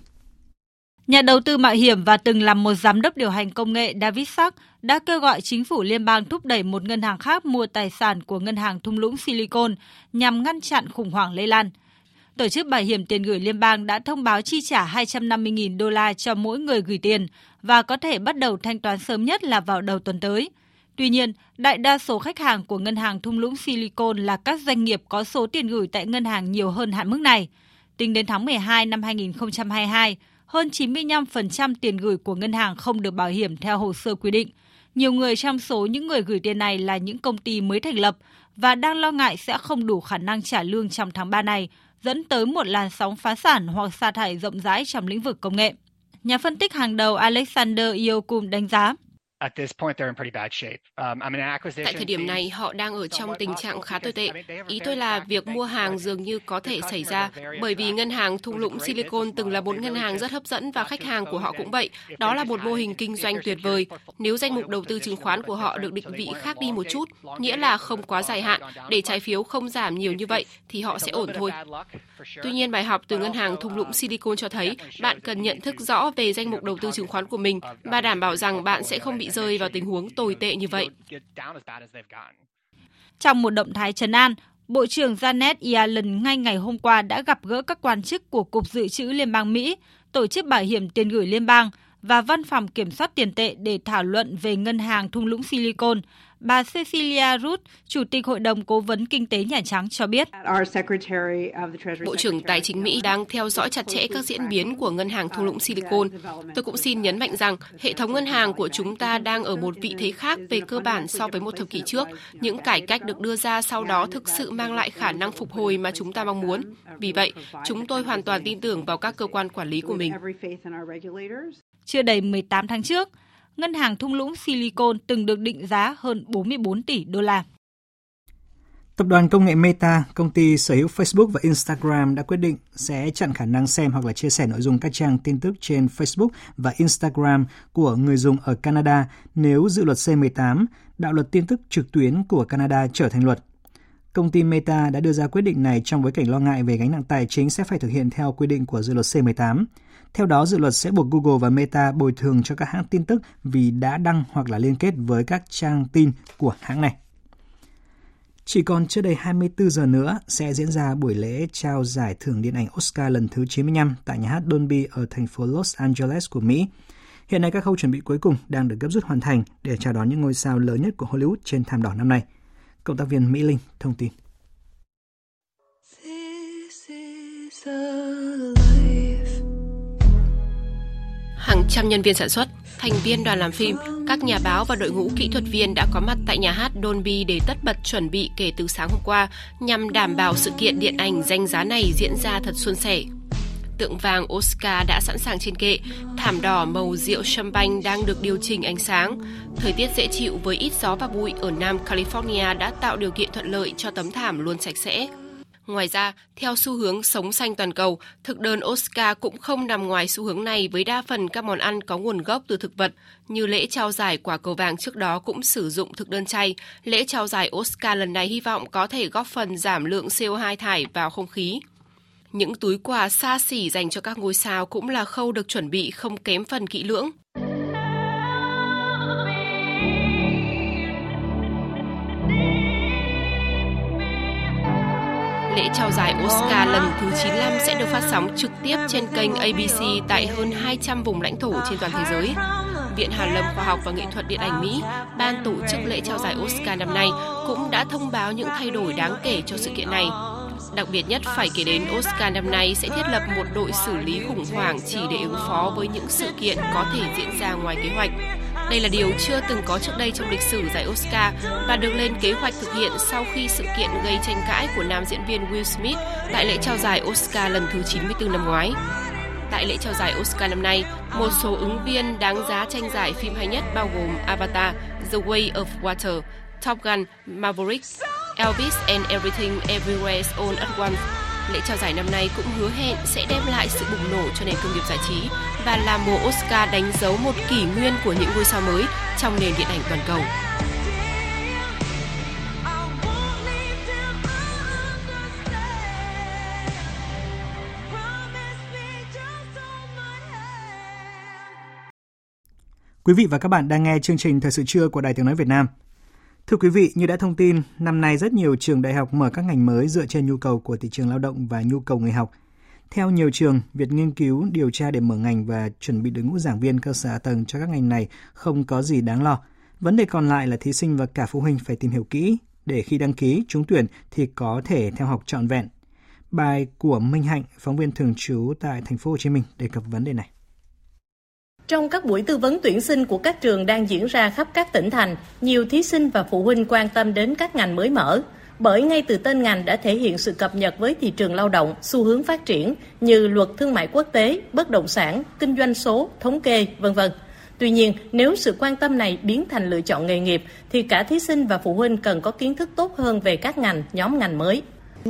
Nhà đầu tư mạo hiểm và từng làm một giám đốc điều hành công nghệ David Sack đã kêu gọi chính phủ liên bang thúc đẩy một ngân hàng khác mua tài sản của ngân hàng thung lũng Silicon nhằm ngăn chặn khủng hoảng lây lan. Tổ chức Bảo hiểm tiền gửi liên bang đã thông báo chi trả 250.000 đô la cho mỗi người gửi tiền và có thể bắt đầu thanh toán sớm nhất là vào đầu tuần tới. Tuy nhiên, đại đa số khách hàng của ngân hàng thung lũng Silicon là các doanh nghiệp có số tiền gửi tại ngân hàng nhiều hơn hạn mức này. Tính đến tháng 12 năm 2022, hơn 95% tiền gửi của ngân hàng không được bảo hiểm theo hồ sơ quy định. Nhiều người trong số những người gửi tiền này là những công ty mới thành lập và đang lo ngại sẽ không đủ khả năng trả lương trong tháng 3 này, dẫn tới một làn sóng phá sản hoặc sa thải rộng rãi trong lĩnh vực công nghệ. Nhà phân tích hàng đầu Alexander Iokum đánh giá, Tại thời điểm này, họ đang ở trong tình trạng khá tồi tệ. Ý tôi là việc mua hàng dường như có thể xảy ra, bởi vì ngân hàng thung lũng Silicon từng là một ngân hàng rất hấp dẫn và khách hàng của họ cũng vậy. Đó là một mô hình kinh doanh tuyệt vời. Nếu danh mục đầu tư chứng khoán của họ được định vị khác đi một chút, nghĩa là không quá dài hạn, để trái phiếu không giảm nhiều như vậy, thì họ sẽ ổn thôi. Tuy nhiên, bài học từ ngân hàng thung lũng Silicon cho thấy bạn cần nhận thức rõ về danh mục đầu tư chứng khoán của mình và đảm bảo rằng bạn sẽ không bị rơi vào tình huống tồi tệ như vậy. Trong một động thái trấn an, Bộ trưởng Janet Yellen ngay ngày hôm qua đã gặp gỡ các quan chức của Cục Dự trữ Liên bang Mỹ, Tổ chức Bảo hiểm tiền gửi liên bang và Văn phòng Kiểm soát tiền tệ để thảo luận về ngân hàng thung lũng Silicon Bà Cecilia Root, Chủ tịch Hội đồng Cố vấn Kinh tế Nhà Trắng cho biết. Bộ trưởng Tài chính Mỹ đang theo dõi chặt chẽ các diễn biến của ngân hàng thung lũng Silicon. Tôi cũng xin nhấn mạnh rằng hệ thống ngân hàng của chúng ta đang ở một vị thế khác về cơ bản so với một thập kỷ trước. Những cải cách được đưa ra sau đó thực sự mang lại khả năng phục hồi mà chúng ta mong muốn. Vì vậy, chúng tôi hoàn toàn tin tưởng vào các cơ quan quản lý của mình. Chưa đầy 18 tháng trước, ngân hàng thung lũng Silicon từng được định giá hơn 44 tỷ đô la. Tập đoàn công nghệ Meta, công ty sở hữu Facebook và Instagram đã quyết định sẽ chặn khả năng xem hoặc là chia sẻ nội dung các trang tin tức trên Facebook và Instagram của người dùng ở Canada nếu dự luật C18, đạo luật tin tức trực tuyến của Canada trở thành luật. Công ty Meta đã đưa ra quyết định này trong bối cảnh lo ngại về gánh nặng tài chính sẽ phải thực hiện theo quy định của dự luật C18. Theo đó, dự luật sẽ buộc Google và Meta bồi thường cho các hãng tin tức vì đã đăng hoặc là liên kết với các trang tin của hãng này. Chỉ còn chưa đầy 24 giờ nữa sẽ diễn ra buổi lễ trao giải thưởng điện ảnh Oscar lần thứ 95 tại nhà hát Dolby ở thành phố Los Angeles của Mỹ. Hiện nay các khâu chuẩn bị cuối cùng đang được gấp rút hoàn thành để chào đón những ngôi sao lớn nhất của Hollywood trên thảm đỏ năm nay. Cộng tác viên Mỹ Linh thông tin. Hàng trăm nhân viên sản xuất, thành viên đoàn làm phim, các nhà báo và đội ngũ kỹ thuật viên đã có mặt tại nhà hát Dolby để tất bật chuẩn bị kể từ sáng hôm qua nhằm đảm bảo sự kiện điện ảnh danh giá này diễn ra thật suôn sẻ. Tượng vàng Oscar đã sẵn sàng trên kệ, thảm đỏ màu rượu champagne đang được điều chỉnh ánh sáng. Thời tiết dễ chịu với ít gió và bụi ở Nam California đã tạo điều kiện thuận lợi cho tấm thảm luôn sạch sẽ. Ngoài ra, theo xu hướng sống xanh toàn cầu, thực đơn Oscar cũng không nằm ngoài xu hướng này với đa phần các món ăn có nguồn gốc từ thực vật, như lễ trao giải quả cầu vàng trước đó cũng sử dụng thực đơn chay. Lễ trao giải Oscar lần này hy vọng có thể góp phần giảm lượng CO2 thải vào không khí. Những túi quà xa xỉ dành cho các ngôi sao cũng là khâu được chuẩn bị không kém phần kỹ lưỡng. Lễ trao giải Oscar lần thứ 95 sẽ được phát sóng trực tiếp trên kênh ABC tại hơn 200 vùng lãnh thổ trên toàn thế giới. Viện Hàn lâm Khoa học và Nghệ thuật Điện ảnh Mỹ, ban tổ chức lễ trao giải Oscar năm nay, cũng đã thông báo những thay đổi đáng kể cho sự kiện này. Đặc biệt nhất phải kể đến Oscar năm nay sẽ thiết lập một đội xử lý khủng hoảng chỉ để ứng phó với những sự kiện có thể diễn ra ngoài kế hoạch. Đây là điều chưa từng có trước đây trong lịch sử giải Oscar và được lên kế hoạch thực hiện sau khi sự kiện gây tranh cãi của nam diễn viên Will Smith tại lễ trao giải Oscar lần thứ 94 năm ngoái. Tại lễ trao giải Oscar năm nay, một số ứng viên đáng giá tranh giải phim hay nhất bao gồm Avatar, The Way of Water, Top Gun, Maverick, Elvis and Everything Everywhere All at Once. Lễ trao giải năm nay cũng hứa hẹn sẽ đem lại sự bùng nổ cho nền công nghiệp giải trí và là mùa Oscar đánh dấu một kỷ nguyên của những ngôi sao mới trong nền điện ảnh toàn cầu. Quý vị và các bạn đang nghe chương trình Thời sự trưa của Đài Tiếng Nói Việt Nam. Thưa quý vị, như đã thông tin, năm nay rất nhiều trường đại học mở các ngành mới dựa trên nhu cầu của thị trường lao động và nhu cầu người học. Theo nhiều trường, việc nghiên cứu, điều tra để mở ngành và chuẩn bị đội ngũ giảng viên cơ sở hạ tầng cho các ngành này không có gì đáng lo. Vấn đề còn lại là thí sinh và cả phụ huynh phải tìm hiểu kỹ để khi đăng ký trúng tuyển thì có thể theo học trọn vẹn. Bài của Minh Hạnh, phóng viên thường trú tại thành phố Hồ Chí Minh đề cập vấn đề này. Trong các buổi tư vấn tuyển sinh của các trường đang diễn ra khắp các tỉnh thành, nhiều thí sinh và phụ huynh quan tâm đến các ngành mới mở. Bởi ngay từ tên ngành đã thể hiện sự cập nhật với thị trường lao động, xu hướng phát triển như luật thương mại quốc tế, bất động sản, kinh doanh số, thống kê, vân vân. Tuy nhiên, nếu sự quan tâm này biến thành lựa chọn nghề nghiệp thì cả thí sinh và phụ huynh cần có kiến thức tốt hơn về các ngành, nhóm ngành mới.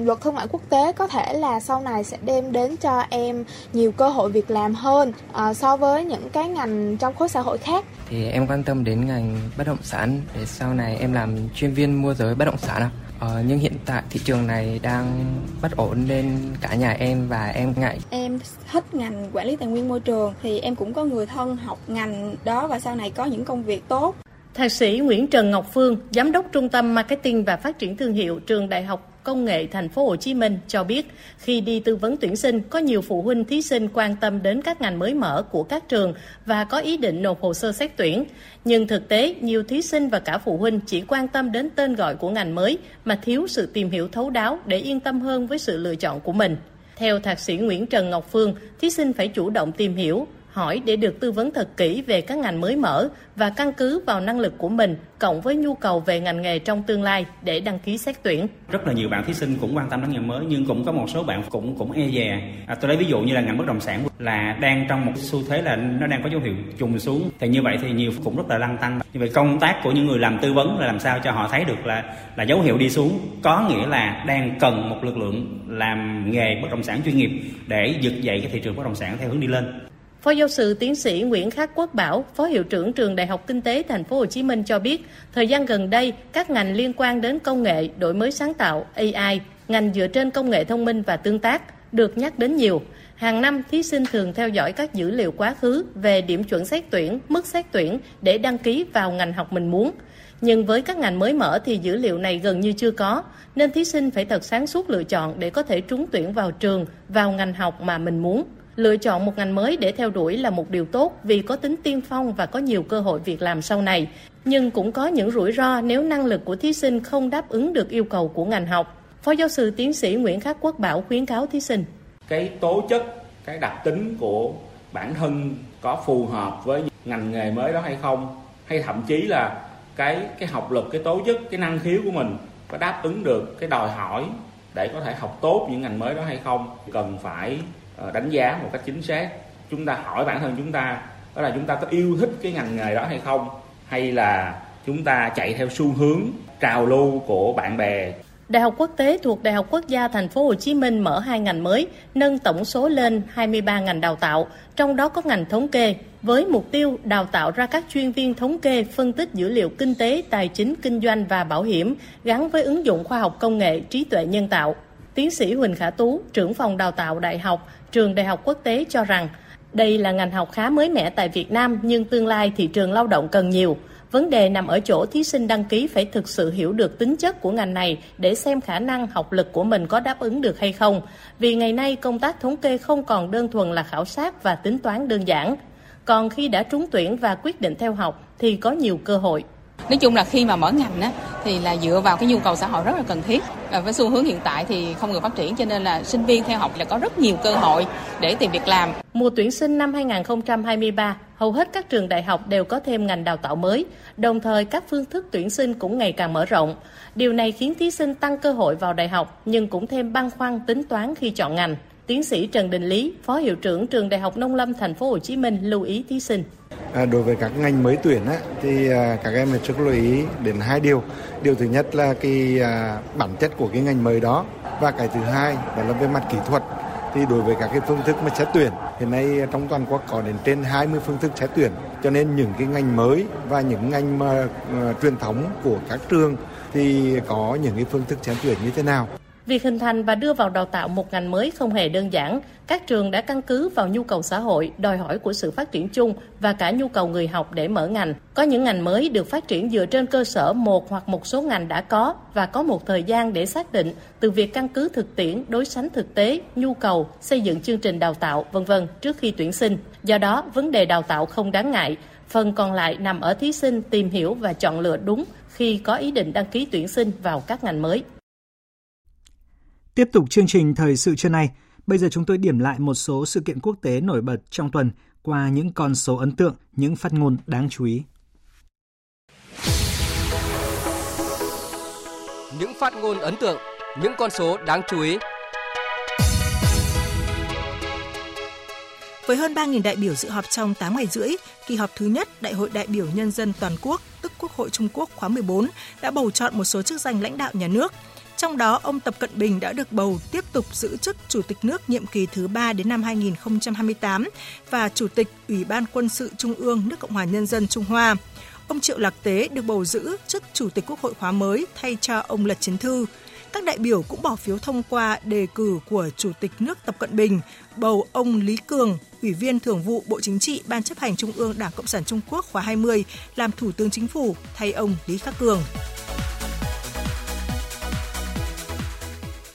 Luật thương mại quốc tế có thể là sau này sẽ đem đến cho em nhiều cơ hội việc làm hơn uh, so với những cái ngành trong khối xã hội khác. Thì em quan tâm đến ngành bất động sản để sau này em làm chuyên viên mua giới bất động sản ạ. Ờ, nhưng hiện tại thị trường này đang bất ổn nên cả nhà em và em ngại. Em thích ngành quản lý tài nguyên môi trường thì em cũng có người thân học ngành đó và sau này có những công việc tốt. Thạc sĩ Nguyễn Trần Ngọc Phương, giám đốc Trung tâm Marketing và Phát triển thương hiệu Trường Đại học Công nghệ Thành phố Hồ Chí Minh cho biết, khi đi tư vấn tuyển sinh, có nhiều phụ huynh thí sinh quan tâm đến các ngành mới mở của các trường và có ý định nộp hồ sơ xét tuyển. Nhưng thực tế, nhiều thí sinh và cả phụ huynh chỉ quan tâm đến tên gọi của ngành mới mà thiếu sự tìm hiểu thấu đáo để yên tâm hơn với sự lựa chọn của mình. Theo thạc sĩ Nguyễn Trần Ngọc Phương, thí sinh phải chủ động tìm hiểu, hỏi để được tư vấn thật kỹ về các ngành mới mở và căn cứ vào năng lực của mình cộng với nhu cầu về ngành nghề trong tương lai để đăng ký xét tuyển. Rất là nhiều bạn thí sinh cũng quan tâm đến ngành mới nhưng cũng có một số bạn cũng cũng e dè. À, tôi lấy ví dụ như là ngành bất động sản là đang trong một xu thế là nó đang có dấu hiệu trùng xuống thì như vậy thì nhiều cũng rất là lăn tăng. Như vậy công tác của những người làm tư vấn là làm sao cho họ thấy được là là dấu hiệu đi xuống có nghĩa là đang cần một lực lượng làm nghề bất động sản chuyên nghiệp để vực dậy cái thị trường bất động sản theo hướng đi lên. Phó giáo sư tiến sĩ Nguyễn Khắc Quốc Bảo, Phó hiệu trưởng trường Đại học Kinh tế Thành phố Hồ Chí Minh cho biết, thời gian gần đây, các ngành liên quan đến công nghệ, đổi mới sáng tạo, AI, ngành dựa trên công nghệ thông minh và tương tác được nhắc đến nhiều. Hàng năm, thí sinh thường theo dõi các dữ liệu quá khứ về điểm chuẩn xét tuyển, mức xét tuyển để đăng ký vào ngành học mình muốn. Nhưng với các ngành mới mở thì dữ liệu này gần như chưa có, nên thí sinh phải thật sáng suốt lựa chọn để có thể trúng tuyển vào trường, vào ngành học mà mình muốn. Lựa chọn một ngành mới để theo đuổi là một điều tốt vì có tính tiên phong và có nhiều cơ hội việc làm sau này. Nhưng cũng có những rủi ro nếu năng lực của thí sinh không đáp ứng được yêu cầu của ngành học. Phó giáo sư tiến sĩ Nguyễn Khắc Quốc Bảo khuyến cáo thí sinh. Cái tố chất, cái đặc tính của bản thân có phù hợp với ngành nghề mới đó hay không hay thậm chí là cái cái học lực cái tố chất cái năng khiếu của mình có đáp ứng được cái đòi hỏi để có thể học tốt những ngành mới đó hay không cần phải Ờ, đánh giá một cách chính xác. Chúng ta hỏi bản thân chúng ta đó là chúng ta có yêu thích cái ngành nghề đó hay không? Hay là chúng ta chạy theo xu hướng trào lưu của bạn bè? Đại học Quốc tế thuộc Đại học Quốc gia Thành phố Hồ Chí Minh mở hai ngành mới, nâng tổng số lên 23 ngành đào tạo, trong đó có ngành thống kê, với mục tiêu đào tạo ra các chuyên viên thống kê phân tích dữ liệu kinh tế, tài chính, kinh doanh và bảo hiểm gắn với ứng dụng khoa học công nghệ, trí tuệ nhân tạo. Tiến sĩ Huỳnh Khả Tú, trưởng phòng đào tạo đại học, trường Đại học Quốc tế cho rằng, đây là ngành học khá mới mẻ tại Việt Nam nhưng tương lai thị trường lao động cần nhiều. Vấn đề nằm ở chỗ thí sinh đăng ký phải thực sự hiểu được tính chất của ngành này để xem khả năng học lực của mình có đáp ứng được hay không. Vì ngày nay công tác thống kê không còn đơn thuần là khảo sát và tính toán đơn giản. Còn khi đã trúng tuyển và quyết định theo học thì có nhiều cơ hội. Nói chung là khi mà mở ngành á, thì là dựa vào cái nhu cầu xã hội rất là cần thiết. À, với xu hướng hiện tại thì không ngừng phát triển cho nên là sinh viên theo học là có rất nhiều cơ hội để tìm việc làm. Mùa tuyển sinh năm 2023, hầu hết các trường đại học đều có thêm ngành đào tạo mới, đồng thời các phương thức tuyển sinh cũng ngày càng mở rộng. Điều này khiến thí sinh tăng cơ hội vào đại học nhưng cũng thêm băn khoăn tính toán khi chọn ngành. Tiến sĩ Trần Đình Lý, Phó hiệu trưởng trường Đại học Nông Lâm Thành phố Hồ Chí Minh lưu ý thí sinh. À, đối với các ngành mới tuyển á, thì à, các em phải rất lưu ý đến hai điều. Điều thứ nhất là cái à, bản chất của cái ngành mới đó và cái thứ hai đó là về mặt kỹ thuật thì đối với các cái phương thức mà xét tuyển hiện nay trong toàn quốc có đến trên 20 phương thức xét tuyển cho nên những cái ngành mới và những ngành mà mà truyền thống của các trường thì có những cái phương thức xét tuyển như thế nào Việc hình thành và đưa vào đào tạo một ngành mới không hề đơn giản. Các trường đã căn cứ vào nhu cầu xã hội, đòi hỏi của sự phát triển chung và cả nhu cầu người học để mở ngành. Có những ngành mới được phát triển dựa trên cơ sở một hoặc một số ngành đã có và có một thời gian để xác định từ việc căn cứ thực tiễn, đối sánh thực tế, nhu cầu, xây dựng chương trình đào tạo, vân vân trước khi tuyển sinh. Do đó, vấn đề đào tạo không đáng ngại. Phần còn lại nằm ở thí sinh tìm hiểu và chọn lựa đúng khi có ý định đăng ký tuyển sinh vào các ngành mới. Tiếp tục chương trình thời sự trưa nay, bây giờ chúng tôi điểm lại một số sự kiện quốc tế nổi bật trong tuần qua những con số ấn tượng, những phát ngôn đáng chú ý. Những phát ngôn ấn tượng, những con số đáng chú ý. Với hơn 3.000 đại biểu dự họp trong 8 ngày rưỡi, kỳ họp thứ nhất Đại hội đại biểu nhân dân toàn quốc, tức Quốc hội Trung Quốc khóa 14 đã bầu chọn một số chức danh lãnh đạo nhà nước – trong đó, ông Tập Cận Bình đã được bầu tiếp tục giữ chức Chủ tịch nước nhiệm kỳ thứ 3 đến năm 2028 và Chủ tịch Ủy ban Quân sự Trung ương nước Cộng hòa Nhân dân Trung Hoa. Ông Triệu Lạc Tế được bầu giữ chức Chủ tịch Quốc hội khóa mới thay cho ông Lật Chiến Thư. Các đại biểu cũng bỏ phiếu thông qua đề cử của Chủ tịch nước Tập Cận Bình, bầu ông Lý Cường, Ủy viên Thường vụ Bộ Chính trị Ban chấp hành Trung ương Đảng Cộng sản Trung Quốc khóa 20 làm Thủ tướng Chính phủ thay ông Lý Khắc Cường.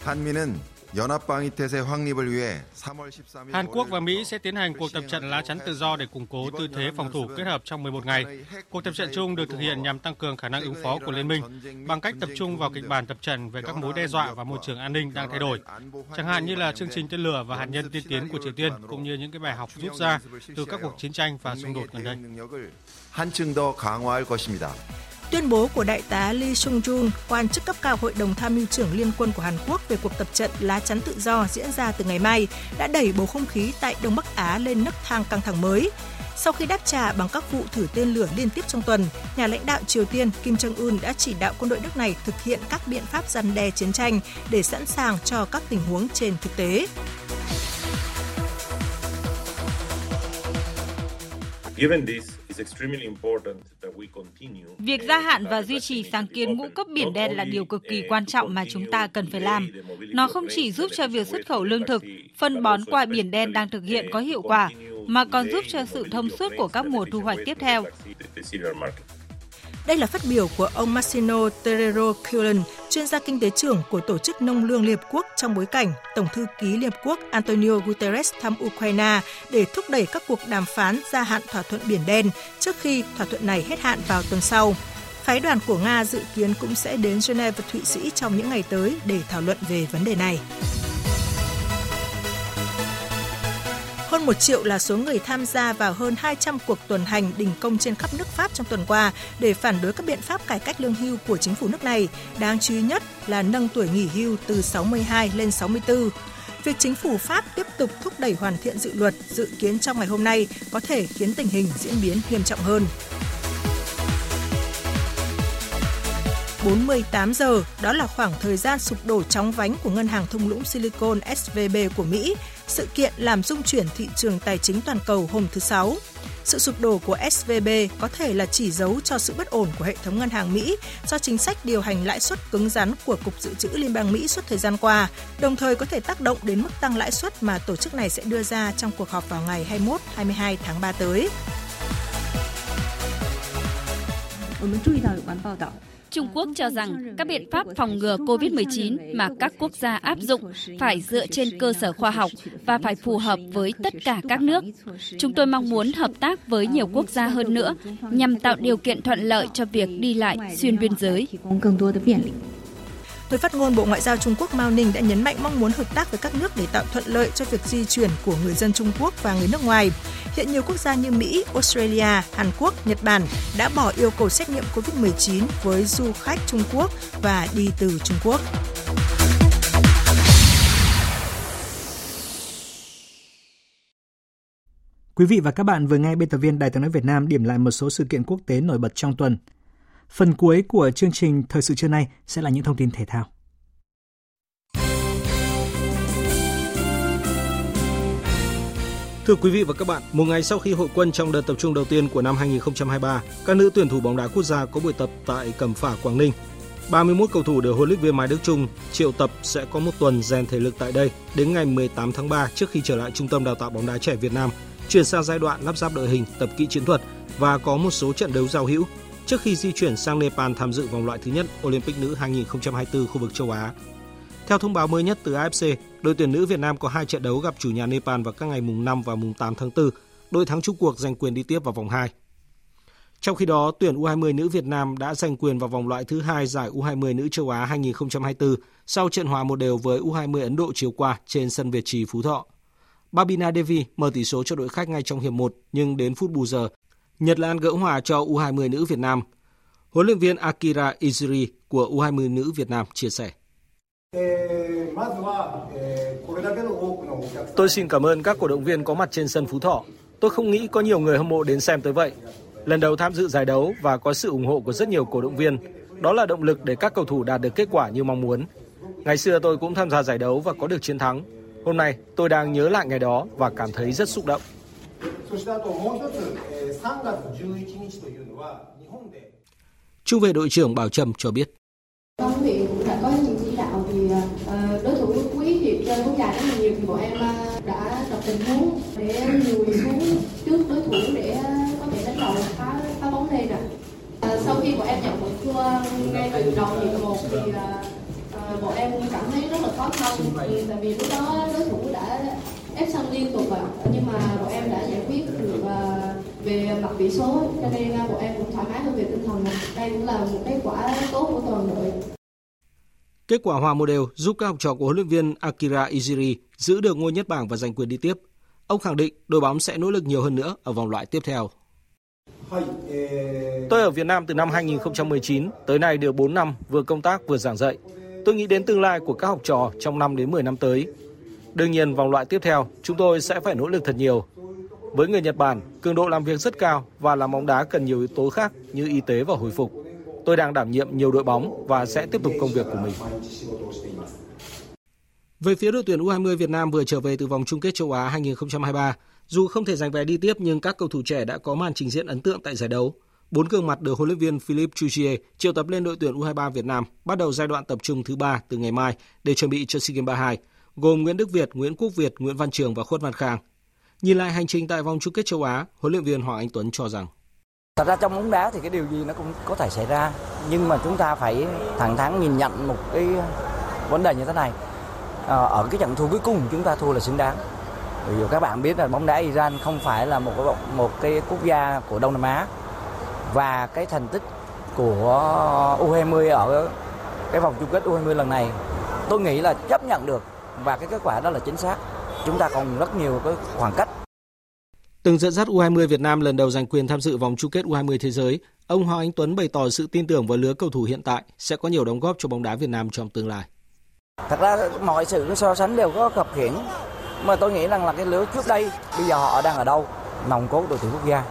한미는 연합방위 태세 확립을 위해 3월 13일 Hàn Quốc và Mỹ sẽ tiến hành cuộc tập trận lá chắn tự do để củng cố tư thế phòng thủ kết hợp trong 11 ngày. Cuộc tập trận chung được thực hiện nhằm tăng cường khả năng ứng phó của liên minh bằng cách tập trung vào kịch bản tập trận về các mối đe dọa và môi trường an ninh đang thay đổi, chẳng hạn như là chương trình tên lửa và hạt nhân tiên tiến của Triều Tiên cũng như những cái bài học rút ra từ các cuộc chiến tranh và xung đột gần đây. 한층 더 강화할 것입니다. Tuyên bố của Đại tá Lee Sung Jun, quan chức cấp cao Hội đồng Tham mưu trưởng Liên quân của Hàn Quốc về cuộc tập trận lá chắn tự do diễn ra từ ngày mai đã đẩy bầu không khí tại Đông Bắc Á lên nấc thang căng thẳng mới. Sau khi đáp trả bằng các vụ thử tên lửa liên tiếp trong tuần, nhà lãnh đạo Triều Tiên Kim Jong-un đã chỉ đạo quân đội nước này thực hiện các biện pháp răn đe chiến tranh để sẵn sàng cho các tình huống trên thực tế. Given this, Việc gia hạn và duy trì sáng kiến ngũ cốc biển đen là điều cực kỳ quan trọng mà chúng ta cần phải làm. Nó không chỉ giúp cho việc xuất khẩu lương thực, phân bón qua biển đen đang thực hiện có hiệu quả, mà còn giúp cho sự thông suốt của các mùa thu hoạch tiếp theo. Đây là phát biểu của ông Massimo Terrero Cullen, chuyên gia kinh tế trưởng của Tổ chức Nông lương Liên Hợp Quốc trong bối cảnh Tổng thư ký Liên Hợp Quốc Antonio Guterres thăm Ukraine để thúc đẩy các cuộc đàm phán gia hạn thỏa thuận Biển Đen trước khi thỏa thuận này hết hạn vào tuần sau. Phái đoàn của Nga dự kiến cũng sẽ đến Geneva, Thụy Sĩ trong những ngày tới để thảo luận về vấn đề này. Hơn một triệu là số người tham gia vào hơn 200 cuộc tuần hành đình công trên khắp nước Pháp trong tuần qua để phản đối các biện pháp cải cách lương hưu của chính phủ nước này. Đáng chú ý nhất là nâng tuổi nghỉ hưu từ 62 lên 64. Việc chính phủ Pháp tiếp tục thúc đẩy hoàn thiện dự luật dự kiến trong ngày hôm nay có thể khiến tình hình diễn biến nghiêm trọng hơn. 48 giờ, đó là khoảng thời gian sụp đổ chóng vánh của ngân hàng thung lũng Silicon SVB của Mỹ, sự kiện làm rung chuyển thị trường tài chính toàn cầu hôm thứ Sáu. Sự sụp đổ của SVB có thể là chỉ dấu cho sự bất ổn của hệ thống ngân hàng Mỹ do chính sách điều hành lãi suất cứng rắn của Cục Dự trữ Liên bang Mỹ suốt thời gian qua, đồng thời có thể tác động đến mức tăng lãi suất mà tổ chức này sẽ đưa ra trong cuộc họp vào ngày 21-22 tháng 3 tới. Trung Quốc cho rằng các biện pháp phòng ngừa COVID-19 mà các quốc gia áp dụng phải dựa trên cơ sở khoa học và phải phù hợp với tất cả các nước. Chúng tôi mong muốn hợp tác với nhiều quốc gia hơn nữa nhằm tạo điều kiện thuận lợi cho việc đi lại xuyên biên giới. Người phát ngôn Bộ Ngoại giao Trung Quốc Mao Ninh đã nhấn mạnh mong muốn hợp tác với các nước để tạo thuận lợi cho việc di chuyển của người dân Trung Quốc và người nước ngoài. Hiện nhiều quốc gia như Mỹ, Australia, Hàn Quốc, Nhật Bản đã bỏ yêu cầu xét nghiệm COVID-19 với du khách Trung Quốc và đi từ Trung Quốc. Quý vị và các bạn vừa nghe biên tập viên Đài tiếng nói Việt Nam điểm lại một số sự kiện quốc tế nổi bật trong tuần. Phần cuối của chương trình Thời sự trưa nay sẽ là những thông tin thể thao. Thưa quý vị và các bạn, một ngày sau khi hội quân trong đợt tập trung đầu tiên của năm 2023, các nữ tuyển thủ bóng đá quốc gia có buổi tập tại Cẩm Phả, Quảng Ninh. 31 cầu thủ được huấn luyện viên Mai Đức Trung triệu tập sẽ có một tuần rèn thể lực tại đây đến ngày 18 tháng 3 trước khi trở lại Trung tâm Đào tạo bóng đá trẻ Việt Nam, chuyển sang giai đoạn lắp ráp đội hình, tập kỹ chiến thuật và có một số trận đấu giao hữu trước khi di chuyển sang Nepal tham dự vòng loại thứ nhất Olympic nữ 2024 khu vực châu Á. Theo thông báo mới nhất từ AFC, đội tuyển nữ Việt Nam có hai trận đấu gặp chủ nhà Nepal vào các ngày mùng 5 và mùng 8 tháng 4. Đội thắng chung cuộc giành quyền đi tiếp vào vòng 2. Trong khi đó, tuyển U20 nữ Việt Nam đã giành quyền vào vòng loại thứ hai giải U20 nữ châu Á 2024 sau trận hòa một đều với U20 Ấn Độ chiều qua trên sân Việt Trì Phú Thọ. Babina Devi mở tỷ số cho đội khách ngay trong hiệp 1 nhưng đến phút bù giờ, Nhật Lan gỡ hòa cho U20 nữ Việt Nam. Huấn luyện viên Akira Izuri của U20 nữ Việt Nam chia sẻ. Tôi xin cảm ơn các cổ động viên có mặt trên sân Phú Thọ. Tôi không nghĩ có nhiều người hâm mộ đến xem tới vậy. Lần đầu tham dự giải đấu và có sự ủng hộ của rất nhiều cổ động viên. Đó là động lực để các cầu thủ đạt được kết quả như mong muốn. Ngày xưa tôi cũng tham gia giải đấu và có được chiến thắng. Hôm nay, tôi đang nhớ lại ngày đó và cảm thấy rất xúc động. Trung vệ đội trưởng Bảo Trâm cho biết. Ban cũng đã có những chỉ đạo thì ờ, đối thủ quý rất là nhiều thì bọn em ờ, đã tình huống để lùi xuống trước đối thủ để ờ, có thể đánh đầu phá phá bóng lên ạ. Sau khi bọn em nhận một thua ngay từ đầu hiệp một thì bọn em cảm thấy rất là khó khăn tại vì lúc đó đối thủ đã ép sân liên tục ạ nhưng mà bọn em đã giải quyết được về mặt tỷ số cho nên bọn em cũng thoải mái hơn về tinh thần đây cũng là một kết quả tốt của toàn đội Kết quả hòa một đều giúp các học trò của huấn luyện viên Akira Iziri giữ được ngôi nhất bảng và giành quyền đi tiếp. Ông khẳng định đội bóng sẽ nỗ lực nhiều hơn nữa ở vòng loại tiếp theo. Tôi ở Việt Nam từ năm 2019, tới nay được 4 năm vừa công tác vừa giảng dạy. Tôi nghĩ đến tương lai của các học trò trong 5 đến 10 năm tới. Đương nhiên vòng loại tiếp theo, chúng tôi sẽ phải nỗ lực thật nhiều. Với người Nhật Bản, cường độ làm việc rất cao và làm bóng đá cần nhiều yếu tố khác như y tế và hồi phục. Tôi đang đảm nhiệm nhiều đội bóng và sẽ tiếp tục công việc của mình. Về phía đội tuyển U20 Việt Nam vừa trở về từ vòng chung kết châu Á 2023, dù không thể giành vé đi tiếp nhưng các cầu thủ trẻ đã có màn trình diễn ấn tượng tại giải đấu. Bốn gương mặt được huấn luyện viên Philippe Chuchier triệu tập lên đội tuyển U23 Việt Nam bắt đầu giai đoạn tập trung thứ ba từ ngày mai để chuẩn bị cho SEA Games 32, gồm Nguyễn Đức Việt, Nguyễn Quốc Việt, Nguyễn Văn Trường và Khuất Văn Khang. Nhìn lại hành trình tại vòng chung kết châu Á, huấn luyện viên Hoàng Anh Tuấn cho rằng Thật ra trong bóng đá thì cái điều gì nó cũng có thể xảy ra nhưng mà chúng ta phải thẳng thắn nhìn nhận một cái vấn đề như thế này. Ờ, ở cái trận thua cuối cùng chúng ta thua là xứng đáng. Vì các bạn biết là bóng đá Iran không phải là một cái, một cái quốc gia của Đông Nam Á và cái thành tích của U20 ở cái vòng chung kết U20 lần này tôi nghĩ là chấp nhận được và cái kết quả đó là chính xác. Chúng ta còn rất nhiều cái khoảng cách Từng dẫn dắt U20 Việt Nam lần đầu giành quyền tham dự vòng chung kết U20 thế giới, ông Hoàng Anh Tuấn bày tỏ sự tin tưởng vào lứa cầu thủ hiện tại sẽ có nhiều đóng góp cho bóng đá Việt Nam trong tương lai. Thật ra mọi sự so sánh đều có khập khiển, mà tôi nghĩ rằng là cái lứa trước đây bây giờ họ đang ở đâu, nòng cốt đội tuyển quốc gia.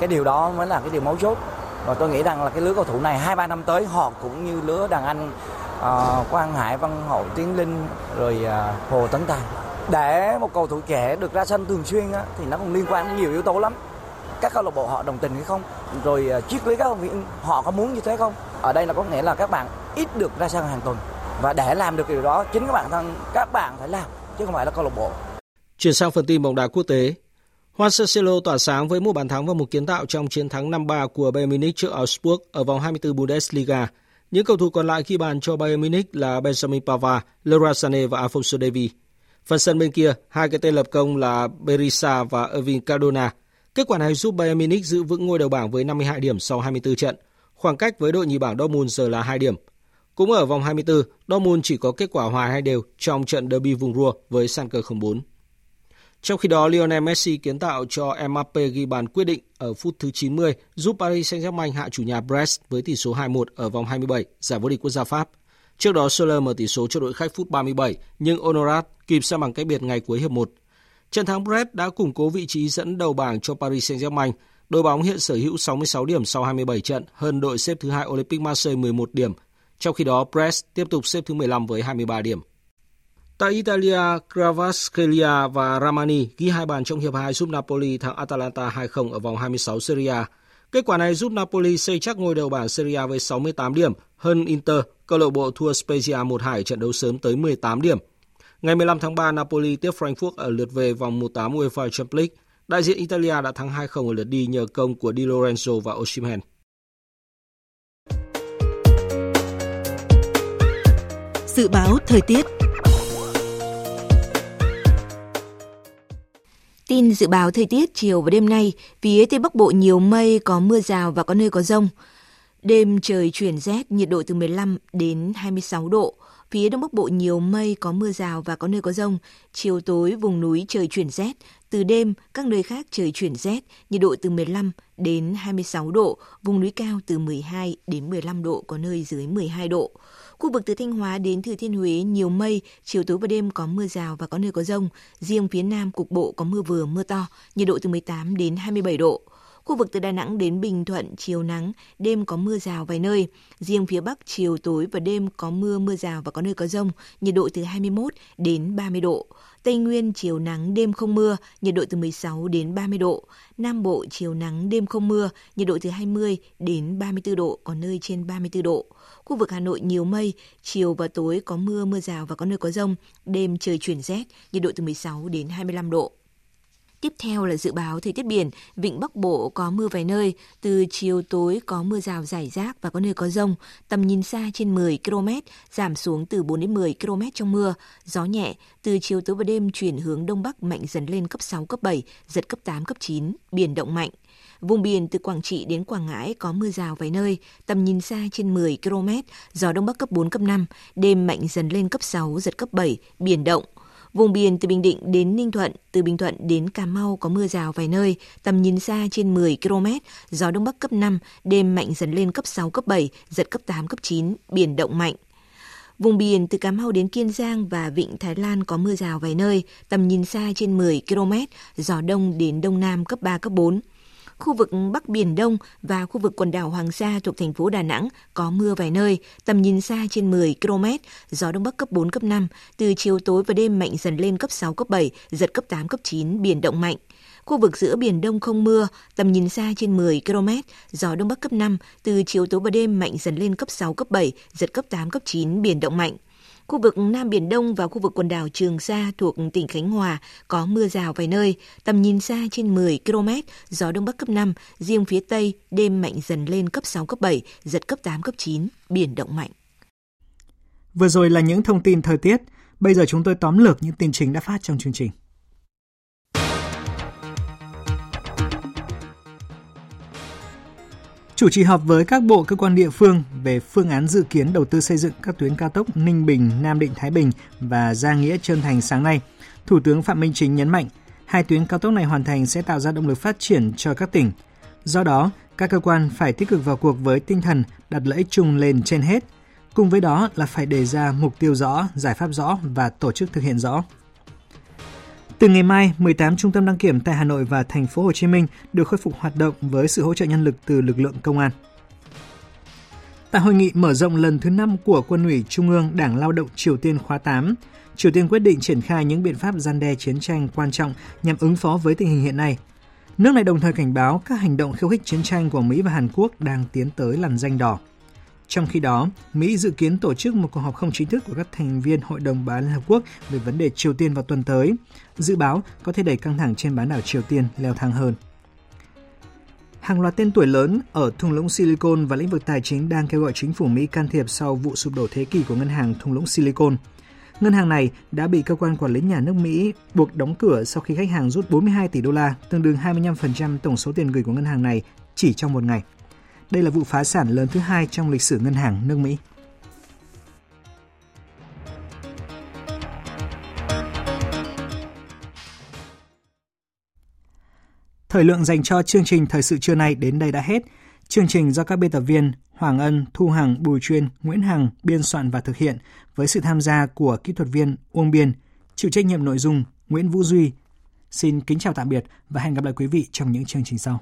Cái điều đó mới là cái điều mấu chốt. Và tôi nghĩ rằng là cái lứa cầu thủ này hai ba năm tới họ cũng như lứa đàn anh uh, Quang Hải, Văn Hậu, Tiến Linh rồi uh, Hồ Tấn Tài. Để một cầu thủ trẻ được ra sân thường xuyên á, thì nó cũng liên quan đến nhiều yếu tố lắm. Các câu lạc bộ họ đồng tình hay không? Rồi uh, triết lý các học viên họ có muốn như thế không? Ở đây là có nghĩa là các bạn ít được ra sân hàng tuần. Và để làm được điều đó chính các bạn thân các bạn phải làm chứ không phải là câu lạc bộ. Chuyển sang phần tin bóng đá quốc tế. Juan Cecilio tỏa sáng với một bàn thắng và một kiến tạo trong chiến thắng 5-3 của Bayern Munich trước Augsburg ở vòng 24 Bundesliga. Những cầu thủ còn lại khi bàn cho Bayern Munich là Benjamin Pavard, Leroy Sané và Alfonso Davies. Phần sân bên kia, hai cái tên lập công là Berisa và Irving Cardona. Kết quả này giúp Bayern Munich giữ vững ngôi đầu bảng với 52 điểm sau 24 trận. Khoảng cách với đội nhì bảng Dortmund giờ là 2 điểm. Cũng ở vòng 24, Dortmund chỉ có kết quả hòa hai đều trong trận derby vùng Ruhr với Schalke 04. Trong khi đó, Lionel Messi kiến tạo cho Mbappe ghi bàn quyết định ở phút thứ 90 giúp Paris Saint-Germain hạ chủ nhà Brest với tỷ số 2-1 ở vòng 27 giải vô địch quốc gia Pháp. Trước đó Soler mở tỷ số cho đội khách phút 37, nhưng Honorat kịp sang bằng cách biệt ngày cuối hiệp 1. Trận thắng Brest đã củng cố vị trí dẫn đầu bảng cho Paris Saint-Germain. Đội bóng hiện sở hữu 66 điểm sau 27 trận, hơn đội xếp thứ hai Olympic Marseille 11 điểm. Trong khi đó, Brest tiếp tục xếp thứ 15 với 23 điểm. Tại Italia, Cravaskelia và Ramani ghi hai bàn trong hiệp 2 giúp Napoli thắng Atalanta 2-0 ở vòng 26 Serie A. Kết quả này giúp Napoli xây chắc ngôi đầu bảng Serie A với 68 điểm, hơn Inter, câu lạc bộ thua Spezia 1-2 trận đấu sớm tới 18 điểm. Ngày 15 tháng 3, Napoli tiếp Frankfurt ở lượt về vòng 1/8 UEFA Champions League. Đại diện Italia đã thắng 2-0 ở lượt đi nhờ công của Di Lorenzo và Osimhen. Dự báo thời tiết Tin dự báo thời tiết chiều và đêm nay, phía Tây Bắc Bộ nhiều mây, có mưa rào và có nơi có rông. Đêm trời chuyển rét, nhiệt độ từ 15 đến 26 độ. Phía Đông Bắc Bộ nhiều mây, có mưa rào và có nơi có rông. Chiều tối vùng núi trời chuyển rét. Từ đêm, các nơi khác trời chuyển rét, nhiệt độ từ 15 đến 26 độ. Vùng núi cao từ 12 đến 15 độ, có nơi dưới 12 độ. Khu vực từ Thanh Hóa đến Thừa Thiên Huế nhiều mây, chiều tối và đêm có mưa rào và có nơi có rông. Riêng phía Nam cục bộ có mưa vừa mưa to, nhiệt độ từ 18 đến 27 độ. Khu vực từ Đà Nẵng đến Bình Thuận chiều nắng, đêm có mưa rào vài nơi. Riêng phía Bắc chiều tối và đêm có mưa mưa rào và có nơi có rông, nhiệt độ từ 21 đến 30 độ. Tây Nguyên chiều nắng đêm không mưa, nhiệt độ từ 16 đến 30 độ. Nam Bộ chiều nắng đêm không mưa, nhiệt độ từ 20 đến 34 độ, có nơi trên 34 độ. Khu vực Hà Nội nhiều mây, chiều và tối có mưa, mưa rào và có nơi có rông. Đêm trời chuyển rét, nhiệt độ từ 16 đến 25 độ. Tiếp theo là dự báo thời tiết biển, vịnh Bắc Bộ có mưa vài nơi, từ chiều tối có mưa rào rải rác và có nơi có rông, tầm nhìn xa trên 10 km, giảm xuống từ 4 đến 10 km trong mưa, gió nhẹ, từ chiều tối và đêm chuyển hướng đông bắc mạnh dần lên cấp 6, cấp 7, giật cấp 8, cấp 9, biển động mạnh. Vùng biển từ Quảng Trị đến Quảng Ngãi có mưa rào vài nơi, tầm nhìn xa trên 10 km, gió đông bắc cấp 4, cấp 5, đêm mạnh dần lên cấp 6, giật cấp 7, biển động. Vùng biển từ Bình Định đến Ninh Thuận, từ Bình Thuận đến Cà Mau có mưa rào vài nơi, tầm nhìn xa trên 10 km, gió đông bắc cấp 5, đêm mạnh dần lên cấp 6, cấp 7, giật cấp 8, cấp 9, biển động mạnh. Vùng biển từ Cà Mau đến Kiên Giang và Vịnh Thái Lan có mưa rào vài nơi, tầm nhìn xa trên 10 km, gió đông đến đông nam cấp 3, cấp 4. Khu vực Bắc Biển Đông và khu vực quần đảo Hoàng Sa thuộc thành phố Đà Nẵng có mưa vài nơi, tầm nhìn xa trên 10 km, gió Đông Bắc cấp 4, cấp 5, từ chiều tối và đêm mạnh dần lên cấp 6, cấp 7, giật cấp 8, cấp 9, biển động mạnh. Khu vực giữa Biển Đông không mưa, tầm nhìn xa trên 10 km, gió Đông Bắc cấp 5, từ chiều tối và đêm mạnh dần lên cấp 6, cấp 7, giật cấp 8, cấp 9, biển động mạnh. Khu vực Nam Biển Đông và khu vực quần đảo Trường Sa thuộc tỉnh Khánh Hòa có mưa rào vài nơi, tầm nhìn xa trên 10 km, gió Đông Bắc cấp 5, riêng phía Tây đêm mạnh dần lên cấp 6, cấp 7, giật cấp 8, cấp 9, biển động mạnh. Vừa rồi là những thông tin thời tiết, bây giờ chúng tôi tóm lược những tin chính đã phát trong chương trình. Chủ trì họp với các bộ cơ quan địa phương về phương án dự kiến đầu tư xây dựng các tuyến cao tốc Ninh Bình, Nam Định, Thái Bình và Gia Nghĩa Trơn Thành sáng nay. Thủ tướng Phạm Minh Chính nhấn mạnh, hai tuyến cao tốc này hoàn thành sẽ tạo ra động lực phát triển cho các tỉnh. Do đó, các cơ quan phải tích cực vào cuộc với tinh thần đặt lợi ích chung lên trên hết. Cùng với đó là phải đề ra mục tiêu rõ, giải pháp rõ và tổ chức thực hiện rõ. Từ ngày mai, 18 trung tâm đăng kiểm tại Hà Nội và thành phố Hồ Chí Minh được khôi phục hoạt động với sự hỗ trợ nhân lực từ lực lượng công an. Tại hội nghị mở rộng lần thứ 5 của Quân ủy Trung ương Đảng Lao động Triều Tiên khóa 8, Triều Tiên quyết định triển khai những biện pháp gian đe chiến tranh quan trọng nhằm ứng phó với tình hình hiện nay. Nước này đồng thời cảnh báo các hành động khiêu khích chiến tranh của Mỹ và Hàn Quốc đang tiến tới làn danh đỏ. Trong khi đó, Mỹ dự kiến tổ chức một cuộc họp không chính thức của các thành viên Hội đồng Bảo an Liên Hợp Quốc về vấn đề Triều Tiên vào tuần tới. Dự báo có thể đẩy căng thẳng trên bán đảo Triều Tiên leo thang hơn. Hàng loạt tên tuổi lớn ở thung lũng Silicon và lĩnh vực tài chính đang kêu gọi chính phủ Mỹ can thiệp sau vụ sụp đổ thế kỷ của ngân hàng thung lũng Silicon. Ngân hàng này đã bị cơ quan quản lý nhà nước Mỹ buộc đóng cửa sau khi khách hàng rút 42 tỷ đô la, tương đương 25% tổng số tiền gửi của ngân hàng này chỉ trong một ngày. Đây là vụ phá sản lớn thứ hai trong lịch sử ngân hàng nước Mỹ. Thời lượng dành cho chương trình thời sự trưa nay đến đây đã hết. Chương trình do các biên tập viên Hoàng Ân, Thu Hằng, Bùi Chuyên, Nguyễn Hằng biên soạn và thực hiện với sự tham gia của kỹ thuật viên Uông Biên, chịu trách nhiệm nội dung Nguyễn Vũ Duy. Xin kính chào tạm biệt và hẹn gặp lại quý vị trong những chương trình sau.